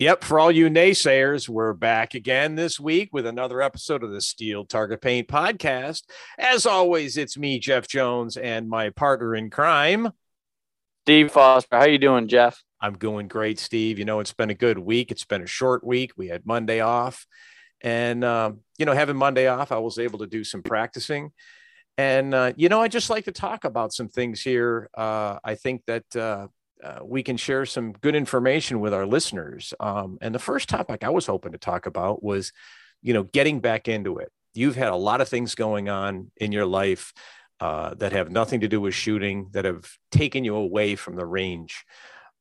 Yep, for all you naysayers, we're back again this week with another episode of the Steel Target Paint podcast. As always, it's me, Jeff Jones, and my partner in crime, Steve Foster. How you doing, Jeff? I'm going great, Steve. You know, it's been a good week. It's been a short week. We had Monday off, and um, you know, having Monday off, I was able to do some practicing. And uh, you know, I just like to talk about some things here. Uh, I think that uh, uh, we can share some good information with our listeners. Um, and the first topic I was hoping to talk about was, you know, getting back into it. You've had a lot of things going on in your life uh, that have nothing to do with shooting, that have taken you away from the range.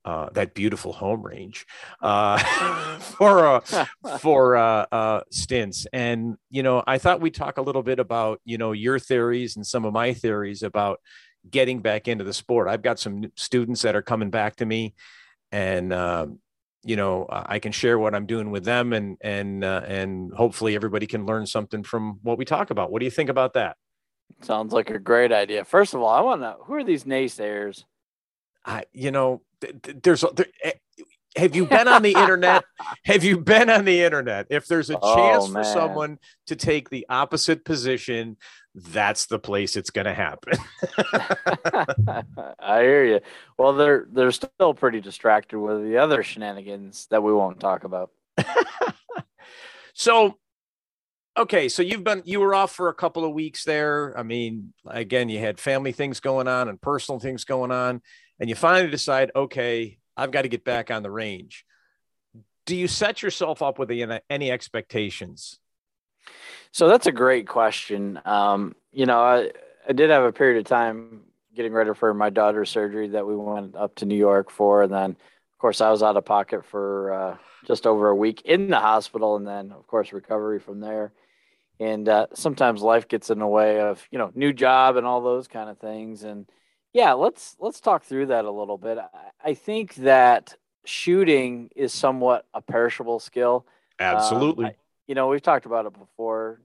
Uh, that beautiful home range uh, for uh, for uh, uh, stints, and you know, I thought we'd talk a little bit about you know your theories and some of my theories about getting back into the sport. I've got some students that are coming back to me, and uh, you know I can share what I'm doing with them, and and uh, and hopefully everybody can learn something from what we talk about. What do you think about that? Sounds like a great idea. First of all, I want to know who are these naysayers? I, you know, there's there, eh, have you been on the internet? Have you been on the internet? If there's a oh, chance oh, for someone to take the opposite position, that's the place it's going to happen. I hear you. Well, they're they're still pretty distracted with the other shenanigans that we won't talk about. so, okay, so you've been you were off for a couple of weeks there. I mean, again, you had family things going on and personal things going on, and you finally decide, okay, I've got to get back on the range. Do you set yourself up with any expectations? So that's a great question. Um, you know, I, I did have a period of time getting ready for my daughter's surgery that we went up to New York for. And then, of course, I was out of pocket for uh, just over a week in the hospital. And then, of course, recovery from there. And uh, sometimes life gets in the way of, you know, new job and all those kind of things. And yeah, let's let's talk through that a little bit. I, I think that shooting is somewhat a perishable skill. Absolutely. Um, I, you know, we've talked about it before.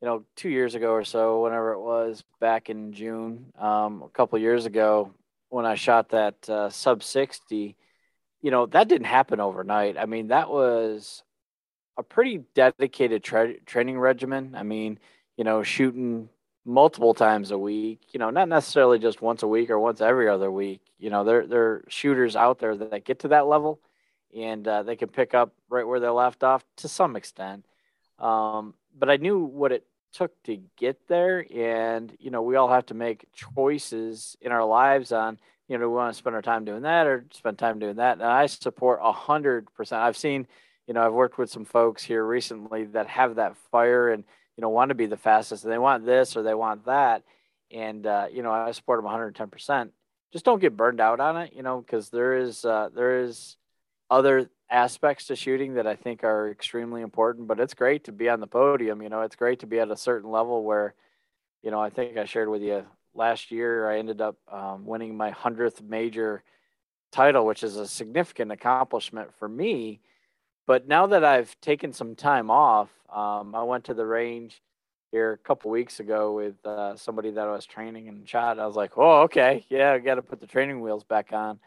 You know, two years ago or so, whenever it was back in June, um, a couple years ago, when I shot that uh, sub 60, you know, that didn't happen overnight. I mean, that was a pretty dedicated tra- training regimen. I mean, you know, shooting multiple times a week, you know, not necessarily just once a week or once every other week. You know, there, there are shooters out there that get to that level and uh, they can pick up right where they left off to some extent. Um, but I knew what it took to get there, and you know, we all have to make choices in our lives on you know, we want to spend our time doing that or spend time doing that. And I support a hundred percent. I've seen, you know, I've worked with some folks here recently that have that fire and you know want to be the fastest, and they want this or they want that, and uh, you know, I support them 110 percent. Just don't get burned out on it, you know, because there is uh, there is other aspects to shooting that I think are extremely important. But it's great to be on the podium. You know, it's great to be at a certain level where, you know, I think I shared with you last year. I ended up um, winning my hundredth major title, which is a significant accomplishment for me. But now that I've taken some time off, um, I went to the range here a couple weeks ago with uh, somebody that I was training and shot. I was like, "Oh, okay, yeah, I got to put the training wheels back on."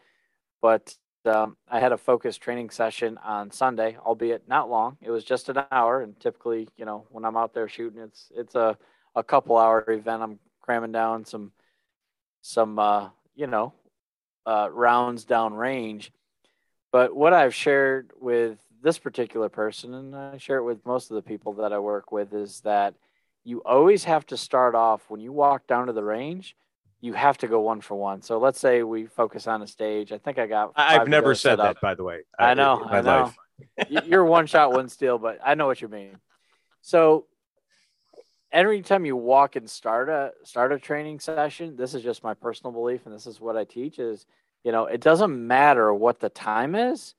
But um, I had a focused training session on Sunday, albeit not long. It was just an hour, and typically, you know, when I'm out there shooting, it's it's a a couple hour event. I'm cramming down some some uh, you know uh, rounds down range. But what I've shared with this particular person, and I share it with most of the people that I work with, is that you always have to start off when you walk down to the range you have to go one for one. So let's say we focus on a stage. I think I got. I've never said that, by the way. I uh, know. I know. You're one shot, one steel, but I know what you mean. So every time you walk and start a start a training session, this is just my personal belief, and this is what I teach: is you know it doesn't matter what the time is.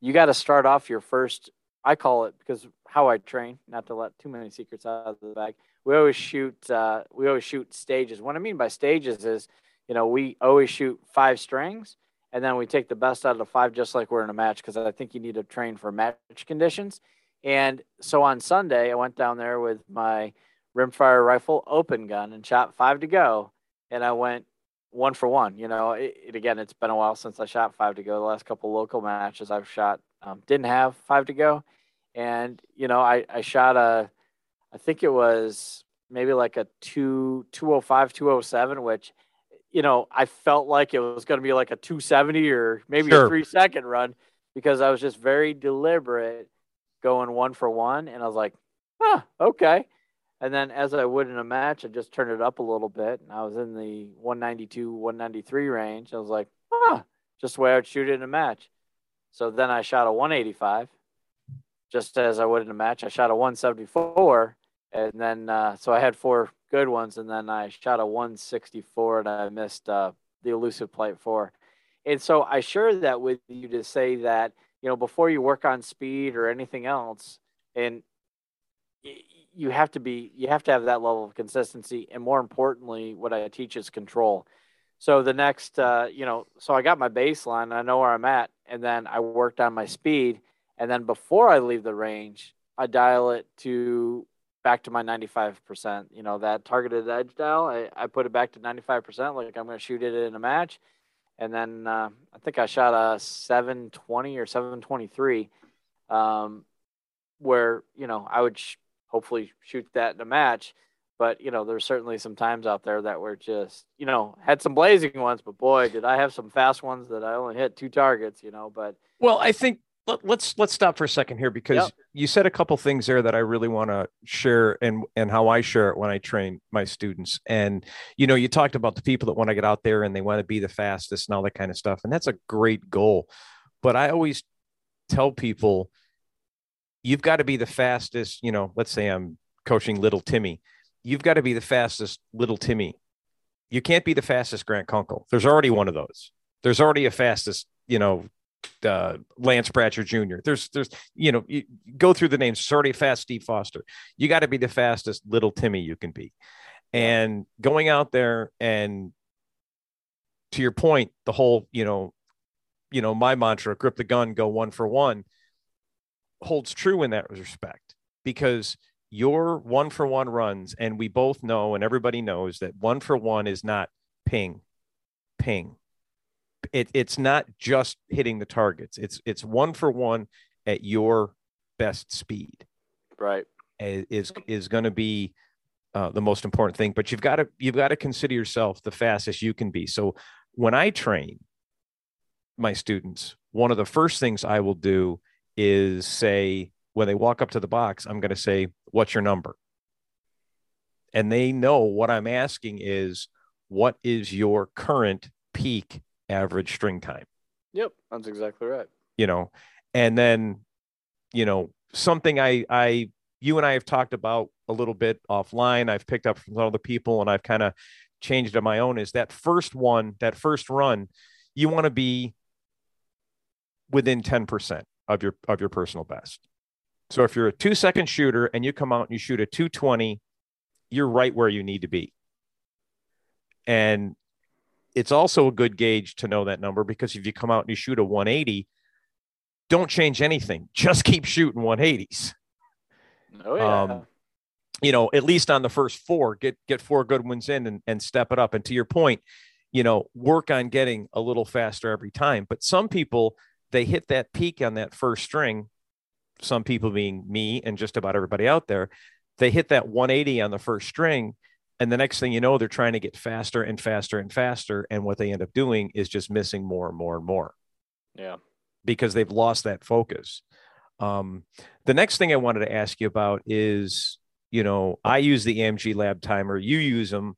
You got to start off your first. I call it because how I train. Not to let too many secrets out of the bag we always shoot uh, we always shoot stages. What I mean by stages is, you know, we always shoot five strings, and then we take the best out of the five, just like we're in a match, because I think you need to train for match conditions. And so on Sunday, I went down there with my rimfire rifle open gun and shot five to go, and I went one for one. You know, it, it, again, it's been a while since I shot five to go. The last couple local matches, I've shot um, didn't have five to go, and you know I I shot a, I think it was maybe like a two 205 207 which you know i felt like it was going to be like a 270 or maybe sure. a three second run because i was just very deliberate going one for one and i was like huh okay. And then as i would in a match i just turned it up a little bit and i was in the 192 193 range. I was like huh just the way i would shoot it in a match. So then i shot a 185 just as i would in a match i shot a 174 and then uh, so I had four good ones, and then I shot a 164, and I missed uh, the elusive plate four. And so I share that with you to say that you know before you work on speed or anything else, and you have to be you have to have that level of consistency, and more importantly, what I teach is control. So the next, uh, you know, so I got my baseline, I know where I'm at, and then I worked on my speed, and then before I leave the range, I dial it to back to my 95%. You know, that targeted edge dial, I, I put it back to 95%, like I'm going to shoot it in a match. And then uh, I think I shot a 720 or 723, um, where, you know, I would sh- hopefully shoot that in a match. But, you know, there's certainly some times out there that were just, you know, had some blazing ones, but boy, did I have some fast ones that I only hit two targets, you know. But, well, I think let, us let's, let's stop for a second here because yep. you said a couple things there that I really want to share and and how I share it when I train my students. And you know, you talked about the people that want to get out there and they want to be the fastest and all that kind of stuff, and that's a great goal. But I always tell people, you've got to be the fastest. You know, let's say I'm coaching little Timmy, you've got to be the fastest little Timmy. You can't be the fastest Grant Kunkel. There's already one of those. There's already a fastest, you know, uh, Lance Pratcher Jr. There's, there's, you know, you go through the names. Already fast Steve Foster. You got to be the fastest little Timmy you can be. And going out there and to your point, the whole, you know, you know, my mantra, grip the gun, go one for one, holds true in that respect because your one for one runs, and we both know, and everybody knows that one for one is not ping, ping, it, it's not just hitting the targets. It's it's one for one at your best speed. Right. Is is going to be uh, the most important thing. But you've got to you've got to consider yourself the fastest you can be. So when I train my students, one of the first things I will do is say when they walk up to the box, I'm going to say, "What's your number?" And they know what I'm asking is, "What is your current peak average string time. Yep, that's exactly right. You know, and then, you know, something I I you and I have talked about a little bit offline. I've picked up from other people and I've kind of changed it on my own is that first one, that first run, you want to be within 10% of your of your personal best. So if you're a 2 second shooter and you come out and you shoot a 220, you're right where you need to be. And it's also a good gauge to know that number because if you come out and you shoot a 180, don't change anything. Just keep shooting 180s. Oh yeah. Um, you know, at least on the first four, get get four good ones in and, and step it up. And to your point, you know, work on getting a little faster every time. But some people they hit that peak on that first string. Some people being me and just about everybody out there, they hit that 180 on the first string and the next thing you know they're trying to get faster and faster and faster. And what they end up doing is just missing more and more and more. Yeah. Because they've lost that focus. Um, the next thing i wanted to ask you about is you know i use the amg lab timer. You use them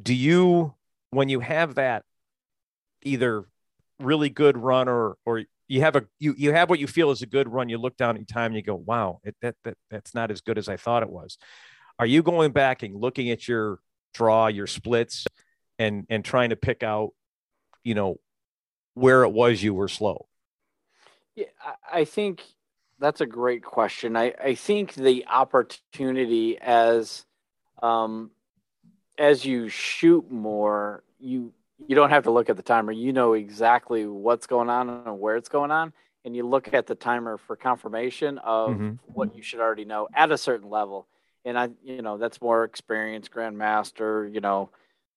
do you when you have that either really good run or or you have a you you have what you feel is a good run you look down at your time and you go wow it, that, that that's not as good as i thought it was are you going back and looking at your draw, your splits, and and trying to pick out, you know, where it was you were slow? Yeah, I think that's a great question. I, I think the opportunity as um, as you shoot more, you you don't have to look at the timer. You know exactly what's going on and where it's going on, and you look at the timer for confirmation of mm-hmm. what you should already know at a certain level and I, you know, that's more experience, grandmaster, you know,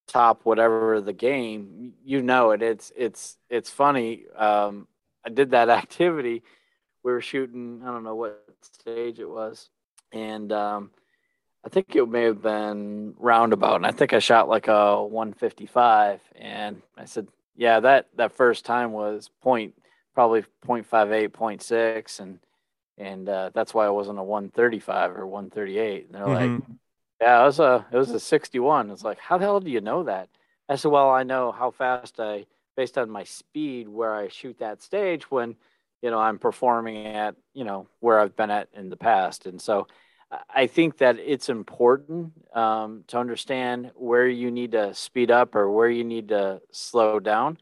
top whatever the game. You know it. It's it's it's funny. Um, I did that activity we were shooting. I don't know what stage it was, and um, I think it may have been roundabout, and I think I shot like a 155. And I said, yeah, that that first time was point probably 0.58, 0.6, and and uh, that's why it wasn't a 135 or 138. And they're mm-hmm. like, yeah, it was a it was a 61. It's like, how the hell do you know that? I said, well, I know how fast I, based on my speed, where I shoot that stage when, you know, I'm performing at, you know, where I've been at in the past, and so I think that it's important um, to understand where you need to speed up or where you need to slow down.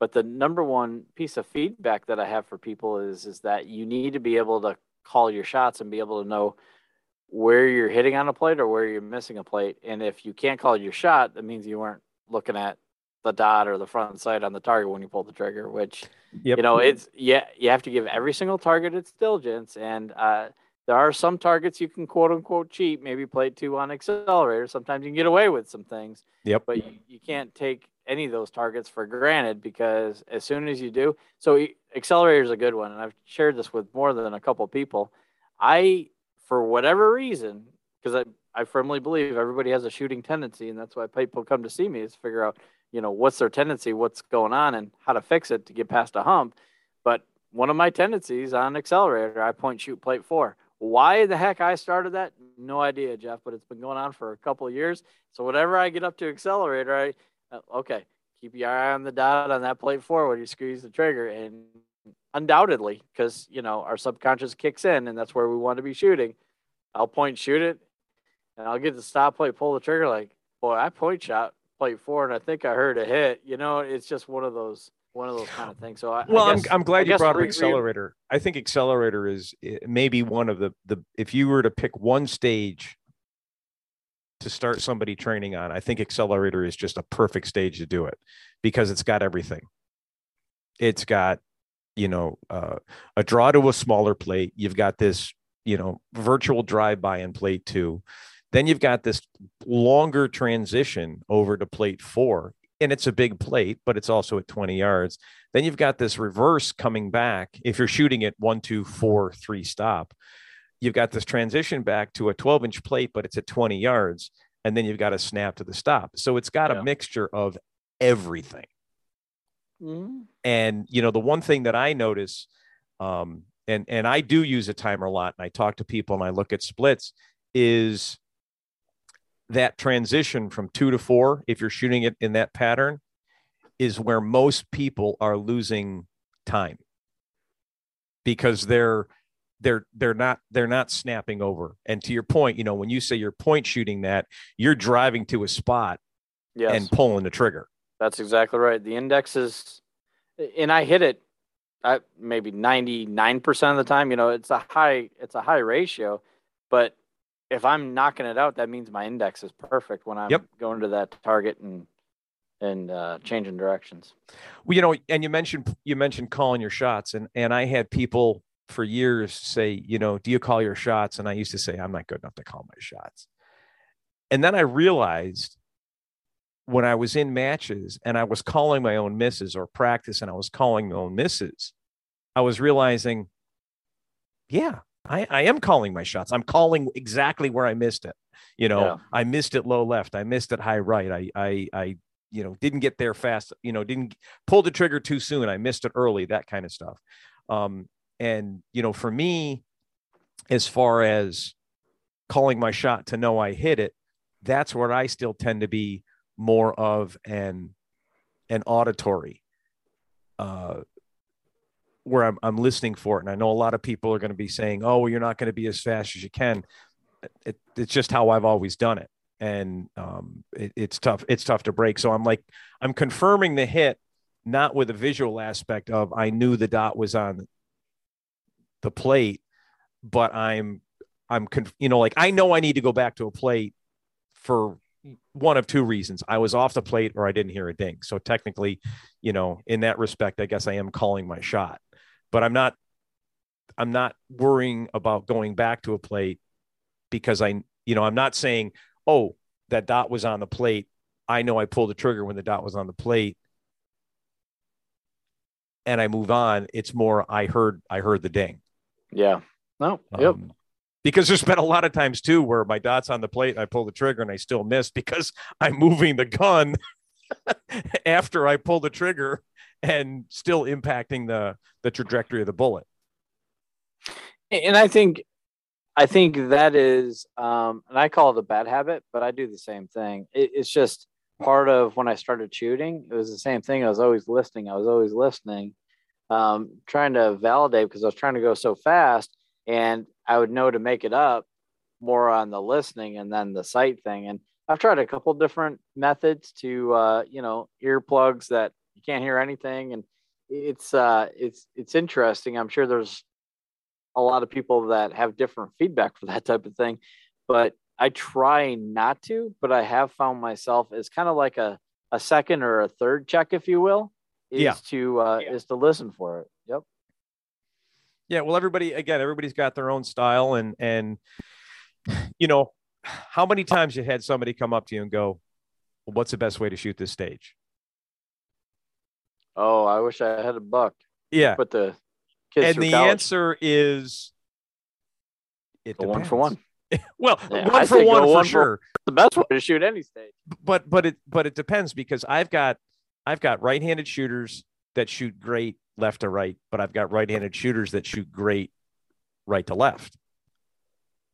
But the number one piece of feedback that I have for people is is that you need to be able to call your shots and be able to know where you're hitting on a plate or where you're missing a plate. And if you can't call your shot, that means you weren't looking at the dot or the front sight on the target when you pull the trigger. Which yep. you know, it's yeah, you have to give every single target its diligence and. uh there are some targets you can quote unquote cheat, maybe play two on accelerator. Sometimes you can get away with some things. Yep. But you, you can't take any of those targets for granted because as soon as you do, so accelerator is a good one, and I've shared this with more than a couple people. I, for whatever reason, because I, I firmly believe everybody has a shooting tendency, and that's why people come to see me is figure out, you know, what's their tendency, what's going on, and how to fix it to get past a hump. But one of my tendencies on accelerator, I point shoot plate four. Why the heck I started that? No idea, Jeff, but it's been going on for a couple years. So whenever I get up to accelerator, I okay, keep your eye on the dot on that plate forward. You squeeze the trigger, and undoubtedly, because you know our subconscious kicks in, and that's where we want to be shooting. I'll point shoot it, and I'll get the stop plate, pull the trigger. Like, boy, I point shot plate four, and I think I heard a hit. You know, it's just one of those one of those kind of things. So I, well, I guess, I'm, I'm glad I you brought up accelerator. I think accelerator is eh, maybe one of the the if you were to pick one stage to start somebody training on, I think accelerator is just a perfect stage to do it because it's got everything. It's got you know uh, a draw to a smaller plate. You've got this you know virtual drive by in plate two. Then you've got this longer transition over to plate four and it's a big plate, but it's also at 20 yards. Then you've got this reverse coming back. If you're shooting it one, two, four, three stop, you've got this transition back to a 12 inch plate, but it's at 20 yards. And then you've got a snap to the stop. So it's got yeah. a mixture of everything. Mm-hmm. And, you know, the one thing that I notice, um, and, and I do use a timer a lot, and I talk to people and I look at splits, is that transition from two to four, if you're shooting it in that pattern, is where most people are losing time because they're they're they're not they're not snapping over. And to your point, you know, when you say you're point shooting that, you're driving to a spot yes. and pulling the trigger. That's exactly right. The index is, and I hit it, I, maybe ninety nine percent of the time. You know, it's a high it's a high ratio, but if I'm knocking it out, that means my index is perfect when I'm yep. going to that target and and uh, changing directions. Well, you know, and you mentioned you mentioned calling your shots, and and I had people for years say, you know, do you call your shots? And I used to say, I'm not good enough to call my shots. And then I realized when I was in matches and I was calling my own misses or practice and I was calling my own misses, I was realizing, yeah, I, I am calling my shots. I'm calling exactly where I missed it. You know, yeah. I missed it low left. I missed it high right. I, I, I, you know, didn't get there fast. You know, didn't pull the trigger too soon. I missed it early. That kind of stuff. Um, and you know, for me, as far as calling my shot to know I hit it, that's where I still tend to be more of an an auditory uh, where I'm, I'm listening for it. And I know a lot of people are going to be saying, oh, well, you're not going to be as fast as you can. It, it's just how I've always done it. And um, it, it's tough. It's tough to break. So I'm like, I'm confirming the hit, not with a visual aspect of I knew the dot was on the plate, but I'm, I'm, conf- you know, like I know I need to go back to a plate for one of two reasons. I was off the plate or I didn't hear a ding. So technically, you know, in that respect, I guess I am calling my shot but I'm not I'm not worrying about going back to a plate because I you know I'm not saying oh that dot was on the plate I know I pulled the trigger when the dot was on the plate and I move on it's more I heard I heard the ding Yeah. No. Yep. Um, because there's been a lot of times too where my dot's on the plate and I pull the trigger and I still miss because I'm moving the gun after I pull the trigger and still impacting the the trajectory of the bullet. And I think I think that is um and I call it a bad habit, but I do the same thing. It, it's just part of when I started shooting. It was the same thing. I was always listening. I was always listening, um, trying to validate because I was trying to go so fast and I would know to make it up more on the listening and then the sight thing. And I've tried a couple different methods to, uh, you know, earplugs that you can't hear anything, and it's uh, it's it's interesting. I'm sure there's a lot of people that have different feedback for that type of thing, but I try not to. But I have found myself as kind of like a a second or a third check, if you will, is yeah. to uh, yeah. is to listen for it. Yep. Yeah, well, everybody again, everybody's got their own style, and and you know, how many times you had somebody come up to you and go, well, "What's the best way to shoot this stage?" Oh, I wish I had a buck. Yeah, but the kids and the college. answer is it one for one. well, yeah, one I for one for one sure. For, the best way to shoot any stage. But but it but it depends because I've got I've got right-handed shooters that shoot great left to right, but I've got right-handed shooters that shoot great right to left.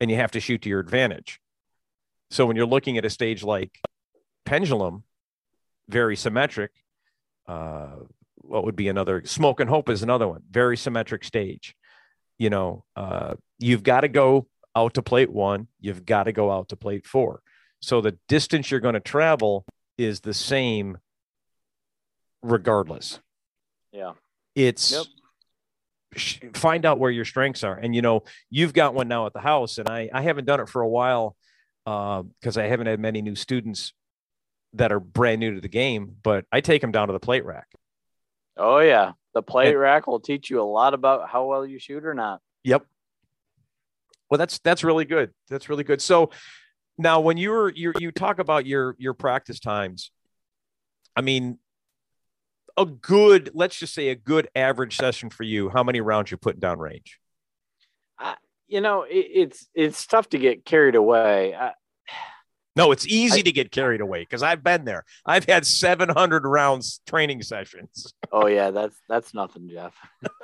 And you have to shoot to your advantage. So when you're looking at a stage like Pendulum, very symmetric. Uh, what would be another? Smoke and Hope is another one. Very symmetric stage. You know, uh, you've got to go out to plate one. You've got to go out to plate four. So the distance you're going to travel is the same regardless. Yeah. It's yep. find out where your strengths are. And you know, you've got one now at the house, and I I haven't done it for a while because uh, I haven't had many new students that are brand new to the game. But I take them down to the plate rack. Oh yeah, the plate and, rack will teach you a lot about how well you shoot or not. Yep. Well, that's that's really good. That's really good. So now, when you were you you talk about your your practice times, I mean, a good, let's just say a good average session for you, how many rounds you're putting down range? Uh, you know, it, it's it's tough to get carried away. I, no, it's easy I, to get carried away because I've been there. I've had 700 rounds training sessions. oh yeah, that's that's nothing, Jeff.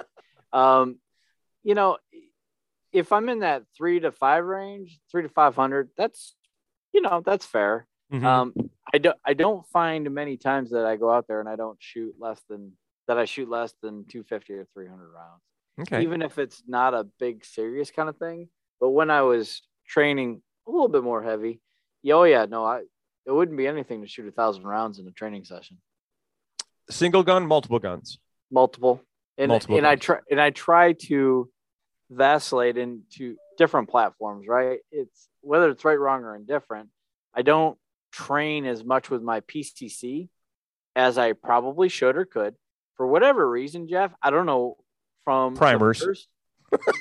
um, you know, if I'm in that three to five range, three to five hundred, that's you know that's fair. Mm-hmm. Um, I don't I don't find many times that I go out there and I don't shoot less than that I shoot less than 250 or 300 rounds. Okay. Even if it's not a big serious kind of thing. But when I was training a little bit more heavy, yeah, oh yeah, no, I it wouldn't be anything to shoot a thousand rounds in a training session. Single gun, multiple guns. Multiple. And multiple and guns. I try and I try to vacillate into different platforms, right? It's whether it's right, wrong, or indifferent. I don't train as much with my PCC as I probably should or could. For whatever reason, Jeff, I don't know from primers. First,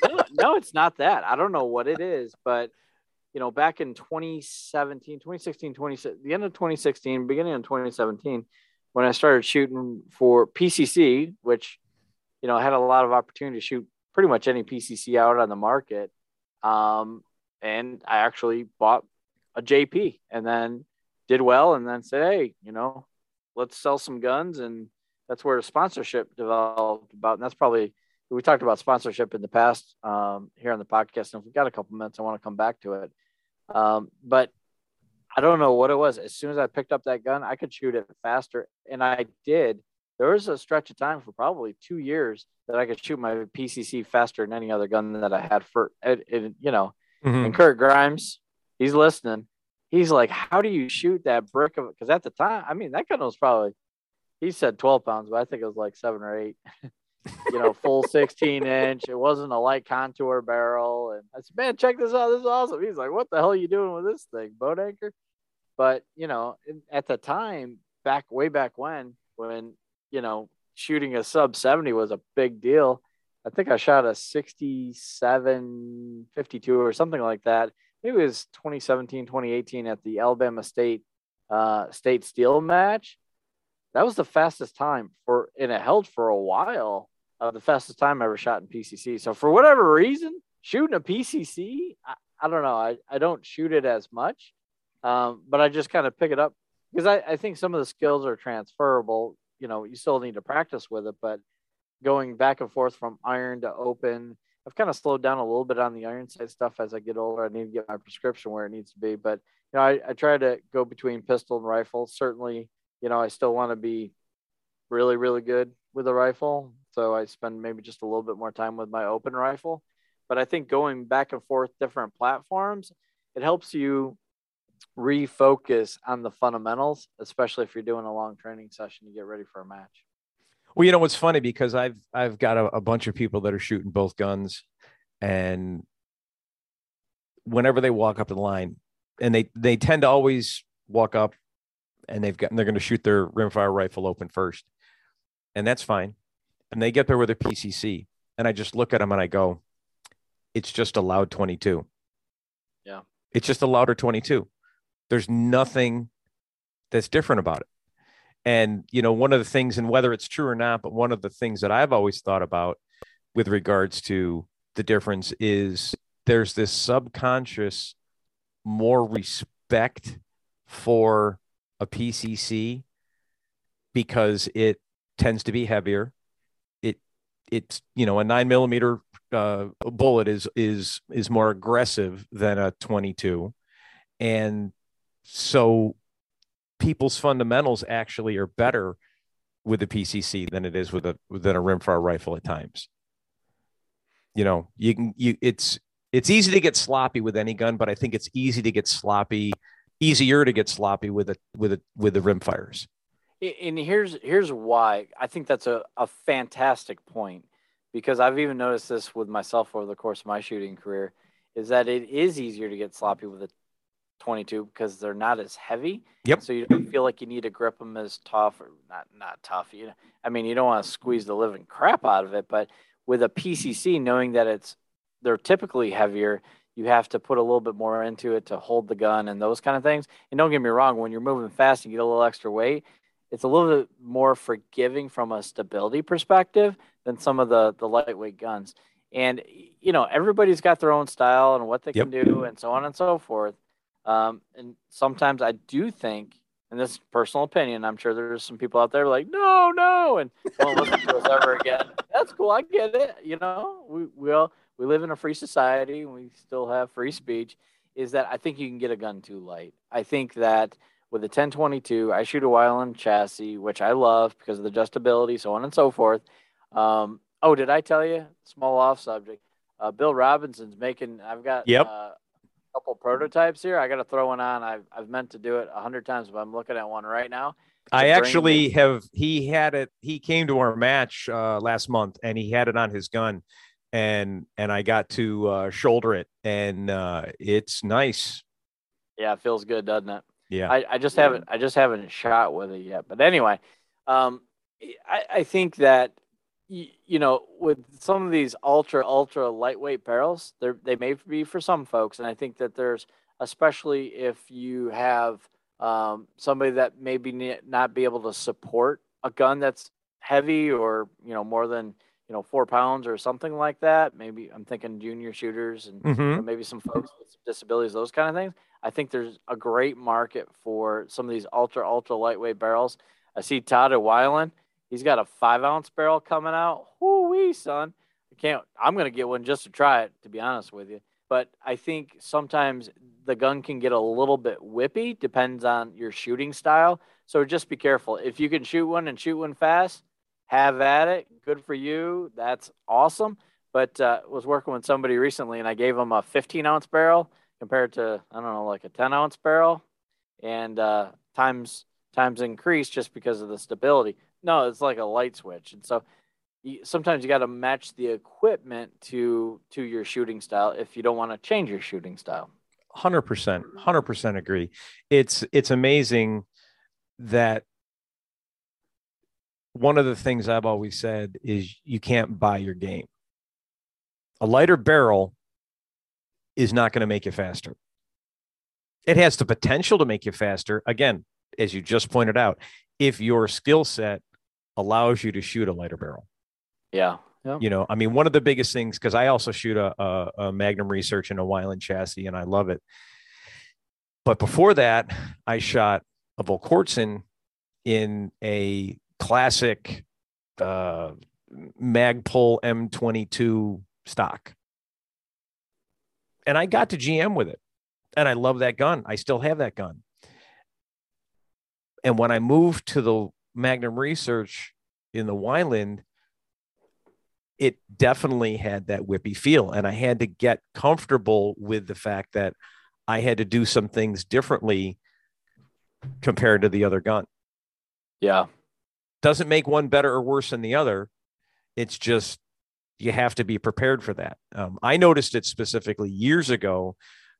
no, no, it's not that. I don't know what it is, but you know, back in 2017, 2016, 20, the end of 2016, beginning of 2017, when I started shooting for PCC, which, you know, I had a lot of opportunity to shoot pretty much any PCC out on the market. Um, and I actually bought a JP and then did well and then said, hey, you know, let's sell some guns. And that's where sponsorship developed about. And that's probably, we talked about sponsorship in the past um, here on the podcast. And if we've got a couple minutes, I want to come back to it. Um, but I don't know what it was. As soon as I picked up that gun, I could shoot it faster. And I did. There was a stretch of time for probably two years that I could shoot my PCC faster than any other gun that I had for, it, it you know, mm-hmm. and Kurt Grimes, he's listening he's like, how do you shoot that brick of? Because at the time, I mean, that gun was probably, he said 12 pounds, but I think it was like seven or eight, you know, full 16 inch. It wasn't a light contour barrel. And I said, man, check this out. This is awesome. He's like, what the hell are you doing with this thing? Boat anchor? But, you know, at the time, back way back when, when, you know, shooting a sub 70 was a big deal. I think I shot a 67 52 or something like that it was 2017, 2018 at the Alabama State uh, State Steel match. That was the fastest time for, and it held for a while. uh, the fastest time ever shot in PCC. So for whatever reason, shooting a PCC, I, I don't know. I, I don't shoot it as much, um, but I just kind of pick it up because I, I think some of the skills are transferable. You know, you still need to practice with it, but going back and forth from iron to open, I've kind of slowed down a little bit on the iron side stuff as I get older. I need to get my prescription where it needs to be, but you know, I, I try to go between pistol and rifle. Certainly, you know, I still want to be really, really good with a rifle. So I spend maybe just a little bit more time with my open rifle. But I think going back and forth different platforms, it helps you refocus on the fundamentals, especially if you're doing a long training session to get ready for a match. Well, you know what's funny because I've I've got a, a bunch of people that are shooting both guns, and whenever they walk up the line, and they they tend to always walk up, and they've got and they're going to shoot their rimfire rifle open first, and that's fine, and they get there with a PCC, and I just look at them and I go, it's just a loud 22. Yeah, it's just a louder 22. There's nothing that's different about it. And, you know, one of the things, and whether it's true or not, but one of the things that I've always thought about with regards to the difference is there's this subconscious more respect for a PCC because it tends to be heavier. It it's you know a nine millimeter uh, bullet is is is more aggressive than a 22, and so people's fundamentals actually are better with a PCC than it is with a than a rimfire rifle at times. You know, you can you it's it's easy to get sloppy with any gun, but I think it's easy to get sloppy, easier to get sloppy with a with a with the rimfires. And here's here's why I think that's a, a fantastic point because I've even noticed this with myself over the course of my shooting career is that it is easier to get sloppy with a 22 because they're not as heavy. Yep. So you don't feel like you need to grip them as tough or not not tough. You know, I mean, you don't want to squeeze the living crap out of it, but with a PCC, knowing that it's they're typically heavier, you have to put a little bit more into it to hold the gun and those kind of things. And don't get me wrong, when you're moving fast and you get a little extra weight, it's a little bit more forgiving from a stability perspective than some of the the lightweight guns. And you know, everybody's got their own style and what they yep. can do, and so on and so forth. Um, and sometimes I do think, and this is personal opinion, I'm sure there's some people out there like, no, no, and won't listen to us ever again. That's cool. I get it. You know, we we all, we live in a free society and we still have free speech. Is that I think you can get a gun too light. I think that with a 1022, I shoot a Weiland chassis, which I love because of the adjustability, so on and so forth. Um, oh, did I tell you? Small off subject. Uh, Bill Robinson's making. I've got yep. Uh, couple prototypes here. I got to throw one on. I've, I've meant to do it a hundred times, but I'm looking at one right now. I actually have. He had it. He came to our match uh, last month, and he had it on his gun, and and I got to uh, shoulder it, and uh, it's nice. Yeah, it feels good, doesn't it? Yeah. I, I just haven't. I just haven't shot with it yet. But anyway, um, I, I think that you, you know, with some of these ultra ultra lightweight barrels, they they may be for some folks, and I think that there's especially if you have um, somebody that maybe not be able to support a gun that's heavy or you know more than you know four pounds or something like that. Maybe I'm thinking junior shooters and mm-hmm. you know, maybe some folks with some disabilities, those kind of things. I think there's a great market for some of these ultra ultra lightweight barrels. I see Todd at Weiland He's got a five ounce barrel coming out. Whoo wee, son. I can't, I'm going to get one just to try it, to be honest with you. But I think sometimes the gun can get a little bit whippy, depends on your shooting style. So just be careful. If you can shoot one and shoot one fast, have at it. Good for you. That's awesome. But uh, was working with somebody recently, and I gave them a 15 ounce barrel compared to I don't know, like a 10 ounce barrel, and uh, times times increase just because of the stability. No, it's like a light switch, and so you, sometimes you got to match the equipment to to your shooting style if you don't want to change your shooting style. Hundred percent, hundred percent agree. It's it's amazing that one of the things I've always said is you can't buy your game. A lighter barrel is not going to make you faster. It has the potential to make you faster. Again, as you just pointed out, if your skill set allows you to shoot a lighter barrel. Yeah. You know, I mean, one of the biggest things because I also shoot a, a, a, Magnum Research and a Weiland chassis, and I love it. But before that, I shot a Volquartsen in a classic uh, Magpul M22 stock, and I got to GM with it, and I love that gun. I still have that gun. And when I moved to the Magnum Research in the Weiland, it definitely had that whippy feel. And I had to get comfortable with the fact that I had to do some things differently compared to the other gun. Yeah. Doesn't make one better or worse than the other. It's just you have to be prepared for that. Um, I noticed it specifically years ago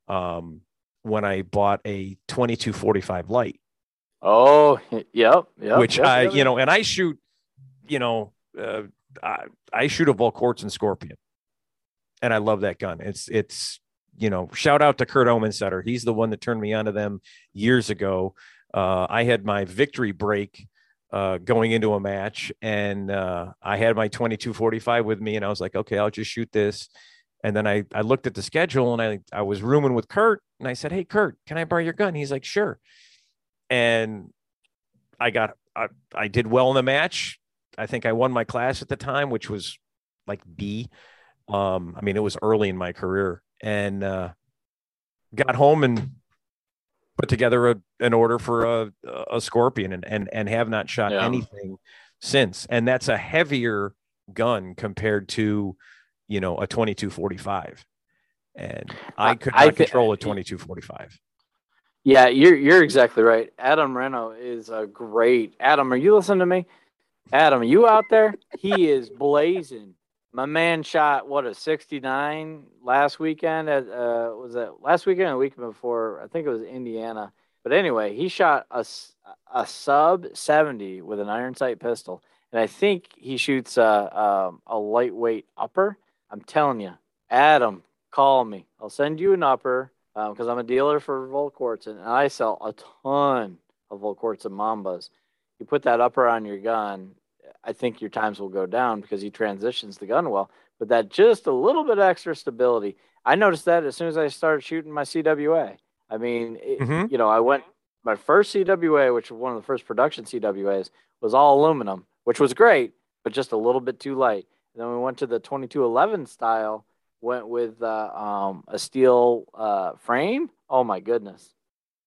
um, when I bought a 2245 light. Oh, yep, yep. Which yep, I, yep, you know, and I shoot, you know, uh, I, I shoot a Volquartsen Scorpion, and I love that gun. It's it's you know, shout out to Kurt Omensetter. He's the one that turned me onto them years ago. Uh, I had my victory break uh, going into a match, and uh, I had my 2245 with me, and I was like, okay, I'll just shoot this. And then I, I looked at the schedule and I, I was rooming with Kurt and I said, Hey, Kurt, can I borrow your gun? He's like, Sure. And I got, I, I did well in the match. I think I won my class at the time, which was like B. Um, I mean, it was early in my career and uh, got home and put together a, an order for a, a scorpion and, and, and have not shot yeah. anything since. And that's a heavier gun compared to, you know, a 2245. And I could not I th- control a 2245. Yeah, you're you're exactly right. Adam Reno is a great Adam. Are you listening to me? Adam, you out there? He is blazing. My man shot what a 69 last weekend at uh was that last weekend or the week before? I think it was Indiana. But anyway, he shot a, a sub 70 with an iron sight pistol. And I think he shoots a, a, um, a lightweight upper. I'm telling you, Adam, call me. I'll send you an upper because um, I'm a dealer for Volquartsen and I sell a ton of Volquartsen Mambas you put that upper on your gun, I think your times will go down because he transitions the gun well. But that just a little bit extra stability. I noticed that as soon as I started shooting my CWA. I mean, it, mm-hmm. you know, I went my first CWA, which was one of the first production CWAs, was all aluminum, which was great, but just a little bit too light. And then we went to the 2211 style, went with uh, um, a steel uh, frame. Oh my goodness,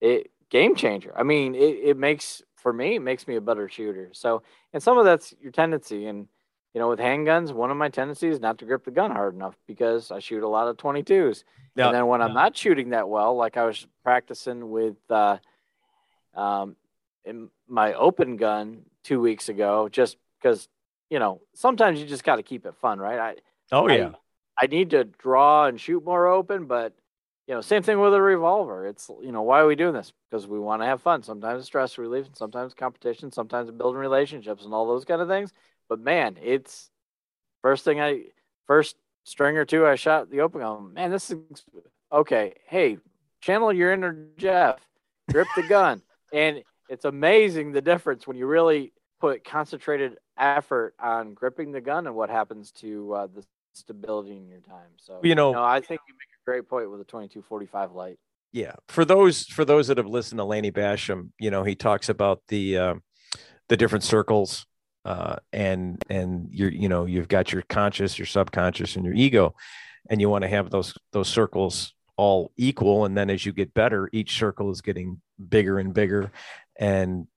it game changer. I mean, it, it makes for me, it makes me a better shooter. So, and some of that's your tendency. And, you know, with handguns, one of my tendencies is not to grip the gun hard enough because I shoot a lot of 22s. Yep. And then when I'm not shooting that well, like I was practicing with uh, um, in my open gun two weeks ago, just because, you know, sometimes you just got to keep it fun, right? I, oh, yeah. I, I need to draw and shoot more open, but you know, same thing with a revolver. It's you know, why are we doing this? Because we want to have fun. Sometimes stress relief, and sometimes competition, sometimes building relationships and all those kind of things. But man, it's first thing I first string or two I shot the open. Man, this is okay. Hey, channel your inner Jeff, grip the gun, and it's amazing the difference when you really put concentrated effort on gripping the gun and what happens to uh, the stability in your time. So you know, you know I think you make a great point with a 2245 light. Yeah, for those for those that have listened to Lanny Bassham, you know, he talks about the uh, the different circles uh, and and you're you know you've got your conscious, your subconscious, and your ego, and you want to have those those circles all equal. And then as you get better, each circle is getting bigger and bigger. And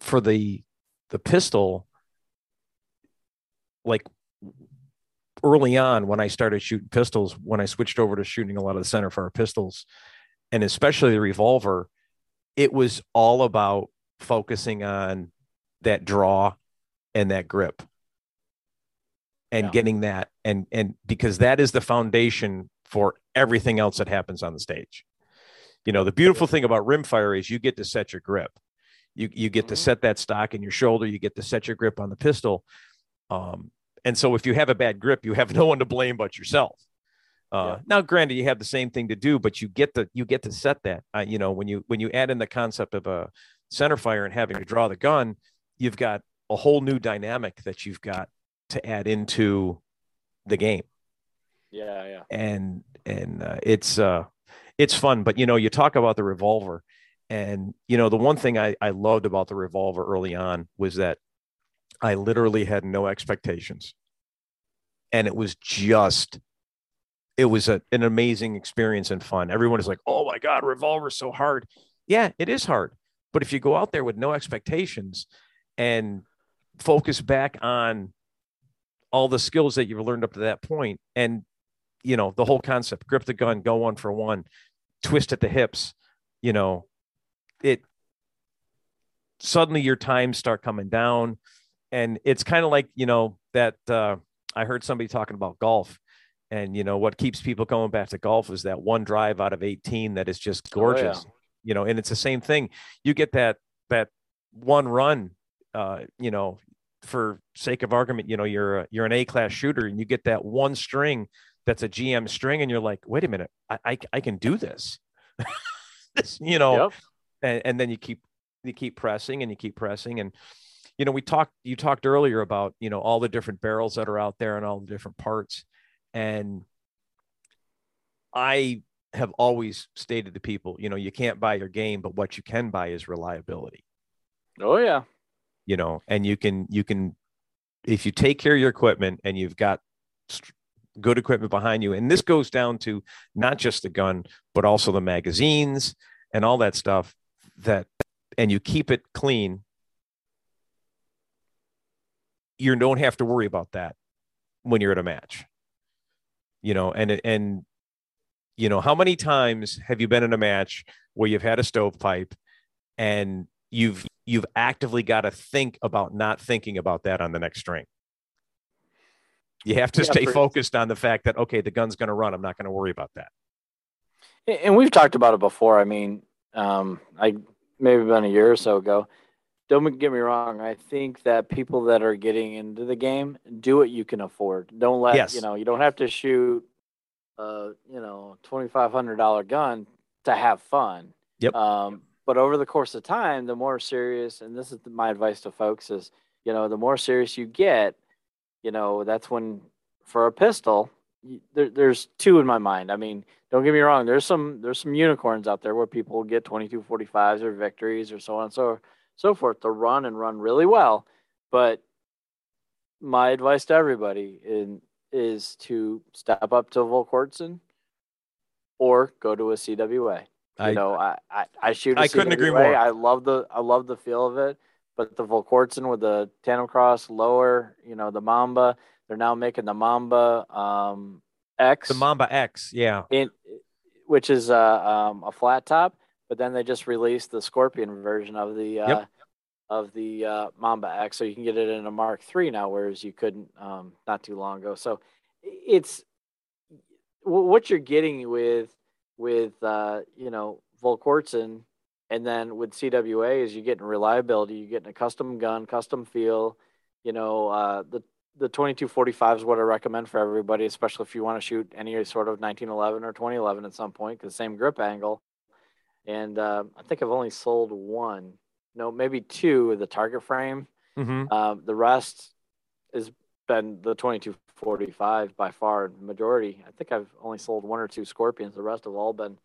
for the the pistol, like early on when I started shooting pistols, when I switched over to shooting a lot of the center fire pistols, and especially the revolver, it was all about focusing on that draw and that grip and yeah. getting that and and because that is the foundation for everything else that happens on the stage. You know, the beautiful thing about rimfire is you get to set your grip. You you get mm-hmm. to set that stock in your shoulder, you get to set your grip on the pistol. Um, and so if you have a bad grip, you have no one to blame but yourself. Uh, yeah. Now, granted, you have the same thing to do, but you get the you get to set that. Uh, you know, when you when you add in the concept of a center fire and having to draw the gun, you've got a whole new dynamic that you've got to add into the game. Yeah, yeah. And and uh, it's uh it's fun, but you know, you talk about the revolver and you know, the one thing I I loved about the revolver early on was that I literally had no expectations. And it was just it was a, an amazing experience and fun. Everyone is like, "Oh my god, revolver's so hard." Yeah, it is hard. But if you go out there with no expectations and focus back on all the skills that you've learned up to that point and you know the whole concept grip the gun go one for one twist at the hips you know it suddenly your times start coming down and it's kind of like you know that uh, i heard somebody talking about golf and you know what keeps people going back to golf is that one drive out of 18 that is just gorgeous oh, yeah. you know and it's the same thing you get that that one run uh, you know for sake of argument, you know, you're a, you're an A class shooter and you get that one string that's a GM string, and you're like, wait a minute, I I, I can do this. this you know, yep. and, and then you keep you keep pressing and you keep pressing and you know we talked you talked earlier about you know all the different barrels that are out there and all the different parts. And i have always stated to people you know you can't buy your game but what you can buy is reliability. Oh yeah. You know, and you can you can if you take care of your equipment and you've got good equipment behind you, and this goes down to not just the gun but also the magazines and all that stuff that and you keep it clean you don't have to worry about that when you're at a match you know and and you know how many times have you been in a match where you've had a stovepipe and you've you've actively got to think about not thinking about that on the next string. You have to yeah, stay for, focused on the fact that okay, the gun's going to run. I'm not going to worry about that. And we've talked about it before. I mean, um, I maybe been a year or so ago. Don't get me wrong. I think that people that are getting into the game do what you can afford. Don't let yes. you know. You don't have to shoot a you know twenty five hundred dollar gun to have fun. Yep. Um, but over the course of time, the more serious, and this is my advice to folks is, you know, the more serious you get, you know, that's when for a pistol, there, there's two in my mind. I mean, don't get me wrong. There's some there's some unicorns out there where people get 2245s or victories or so on and so so forth to run and run really well. But my advice to everybody in, is to step up to Volquartsen or go to a CWA. You I, know, I, I, I shoot. I couldn't agree more. I love the I love the feel of it, but the Volquartsen with the TandemKross lower, you know, the Mamba. They're now making the Mamba um, X. The Mamba X, yeah. In, which is uh, um, a flat top, but then they just released the Scorpion version of the uh, yep. of the uh, Mamba X, so you can get it in a Mark III now, whereas you couldn't um, not too long ago. So it's what you're getting with with uh, you know Volquartsen, and then with CWA is you're getting reliability, you're getting a custom gun, custom feel. You know uh, the the 2245 is what I recommend for everybody, especially if you want to shoot any sort of 1911 or 2011 at some point, because same grip angle. And uh, I think I've only sold one, no, maybe two of the target frame. Mm-hmm. Um, the rest has been the 2245 by far majority. I think I've only sold one or two Scorpions. The rest have all been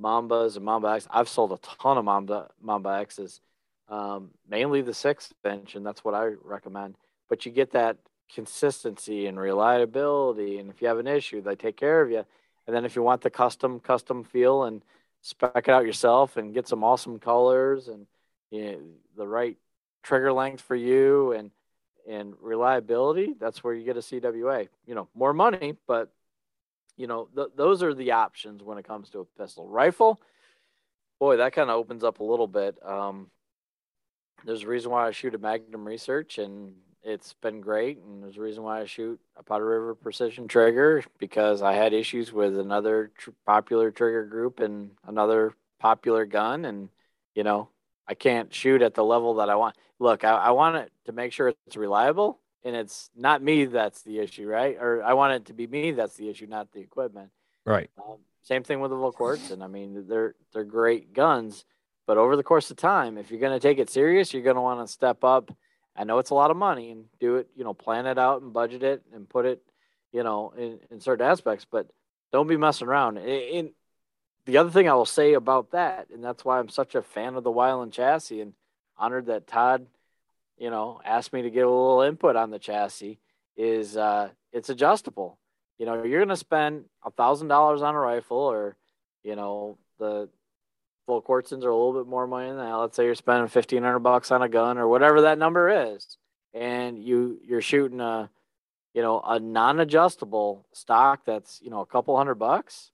Mambas and Mamba X. I've sold a ton of Mamba Mamba X's, um, mainly the six inch, and that's what I recommend. But you get that consistency and reliability, and if you have an issue, they take care of you. And then if you want the custom custom feel and spec it out yourself and get some awesome colors and you know, the right trigger length for you and and reliability, that's where you get a CWA. You know, more money, but you know, th- those are the options when it comes to a pistol. Rifle, boy, that kind of opens up a little bit. Um, there's a reason why I shoot a Magnum Research, and it's been great. And there's a reason why I shoot a Powder River Precision Trigger because I had issues with another tr- popular trigger group and another popular gun, and you know, I can't shoot at the level that I want. Look, I, I want it to make sure it's reliable and it's not me that's the issue, right? Or I want it to be me that's the issue, not the equipment. Right. Um, same thing with the Volquartsen. I mean, they're they're great guns, but over the course of time, if you're going to take it serious, you're going to want to step up I know it's a lot of money and do it, you know, plan it out and budget it and put it, you know, in, in certain aspects, but don't be messing around. And the other thing I will say about that, and that's why I'm such a fan of the Weiland chassis and honored that Todd, you know, asked me to give a little input on the chassis, is uh, it's adjustable. You know, you're going to spend a thousand dollars on a rifle, or you know, the Volquartsens are a little bit more money than that. Let's say you're spending fifteen hundred bucks on a gun or whatever that number is, and you you're shooting a, you know, a non-adjustable stock that's you know a couple hundred bucks.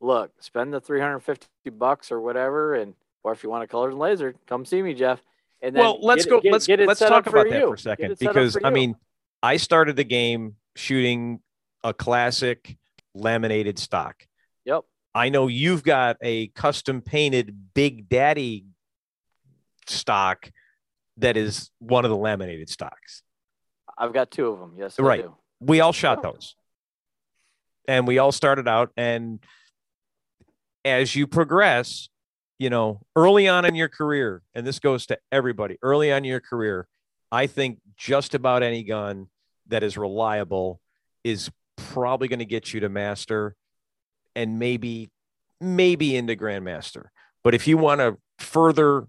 Look, spend the three hundred fifty bucks or whatever, and or if you want a colored laser, come see me, Jeff. And well, let's go. Get, let's get let's talk about that for a second because I mean, I started the game shooting a classic laminated stock. Yep. I know you've got a custom painted Big Daddy stock that is one of the laminated stocks. I've got two of them. Yes, right. We all shot those, and we all started out. And as you progress, you know, early on in your career, and this goes to everybody, early on in your career, I think just about any gun that is reliable is probably going to get you to master and maybe maybe into grandmaster. But if you want to further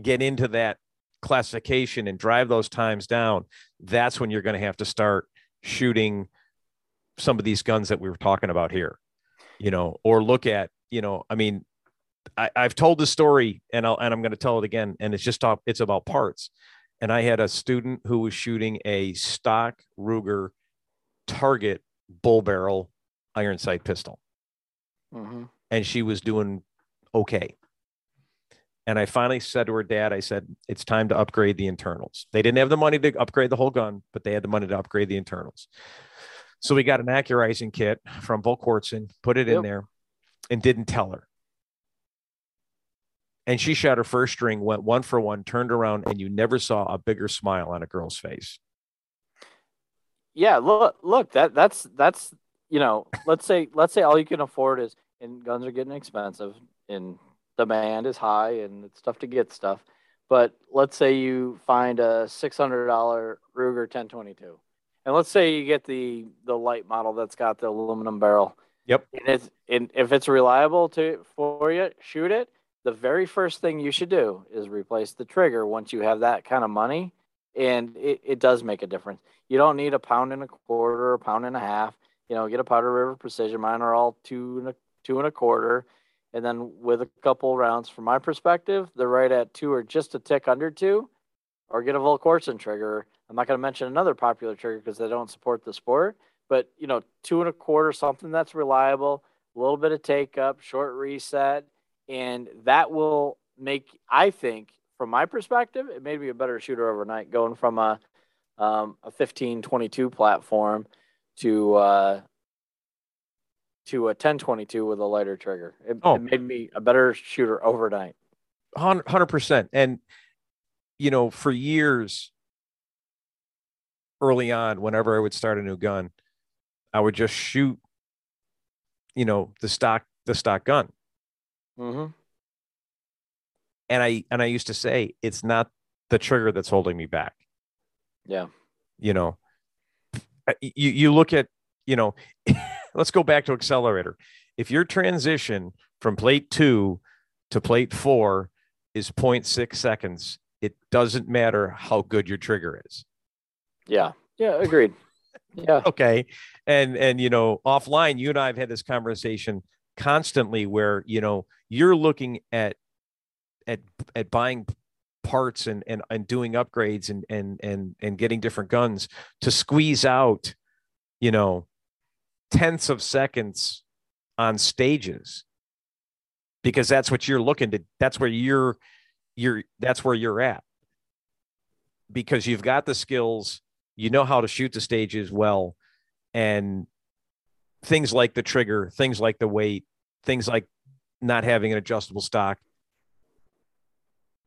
get into that classification and drive those times down, that's when you're going to have to start shooting some of these guns that we were talking about here, you know, or look at, you know, I mean, I, have told the story and I'll, and I'm going to tell it again. And it's just, it's about parts. And I had a student who was shooting a stock Ruger target bull barrel iron sight pistol. Mm-hmm. And she was doing okay. And I finally said to her dad, I said, it's time to upgrade the internals. They didn't have the money to upgrade the whole gun, but they had the money to upgrade the internals. So we got an accurizing kit from Volquartsen, put it yep. in there, and didn't tell her. And she shot her first string, went one for one, turned around, and you never saw a bigger smile on a girl's face yeah, look, look, that that's that's you know, let's say let's say all you can afford is and guns are getting expensive and demand is high and it's tough to get stuff. But let's say you find a six hundred dollar Ruger ten twenty two. And let's say you get the the light model that's got the aluminum barrel. Yep. And it's and if it's reliable to for you, shoot it. The very first thing you should do is replace the trigger once you have that kind of money and it, it does make a difference. You don't need a pound and a quarter, a pound and a half. You know, get a Powder River Precision. Mine are all two and a two and a quarter, and then with a couple rounds. From my perspective, they're right at two or just a tick under two. Or get a Volquartsen trigger. I'm not going to mention another popular trigger because they don't support the sport, but you know, two and a quarter, something that's reliable, a little bit of take up, short reset, and that will make, I think, from my perspective, it made me a better shooter overnight going from a um, a 1522 platform to uh, to a 1022 with a lighter trigger. It, oh. it made me a better shooter overnight. Hundred percent. And you know, for years, early on, whenever I would start a new gun, I would just shoot, you know, the stock the stock gun. Mm-hmm and I and I used to say it's not the trigger that's holding me back. Yeah. You know, you you look at, you know, let's go back to accelerator. If your transition from plate 2 to plate 4 is 0.6 seconds, it doesn't matter how good your trigger is. Yeah. Yeah, agreed. Yeah. okay. And and you know, offline you and I have had this conversation constantly where, you know, you're looking at at at buying parts and and, and doing upgrades and and and and getting different guns to squeeze out you know tenths of seconds on stages. Because that's what you're looking to that's where you're you're that's where you're at. Because you've got the skills you know how to shoot the stages well and things like the trigger things like the weight things like not having an adjustable stock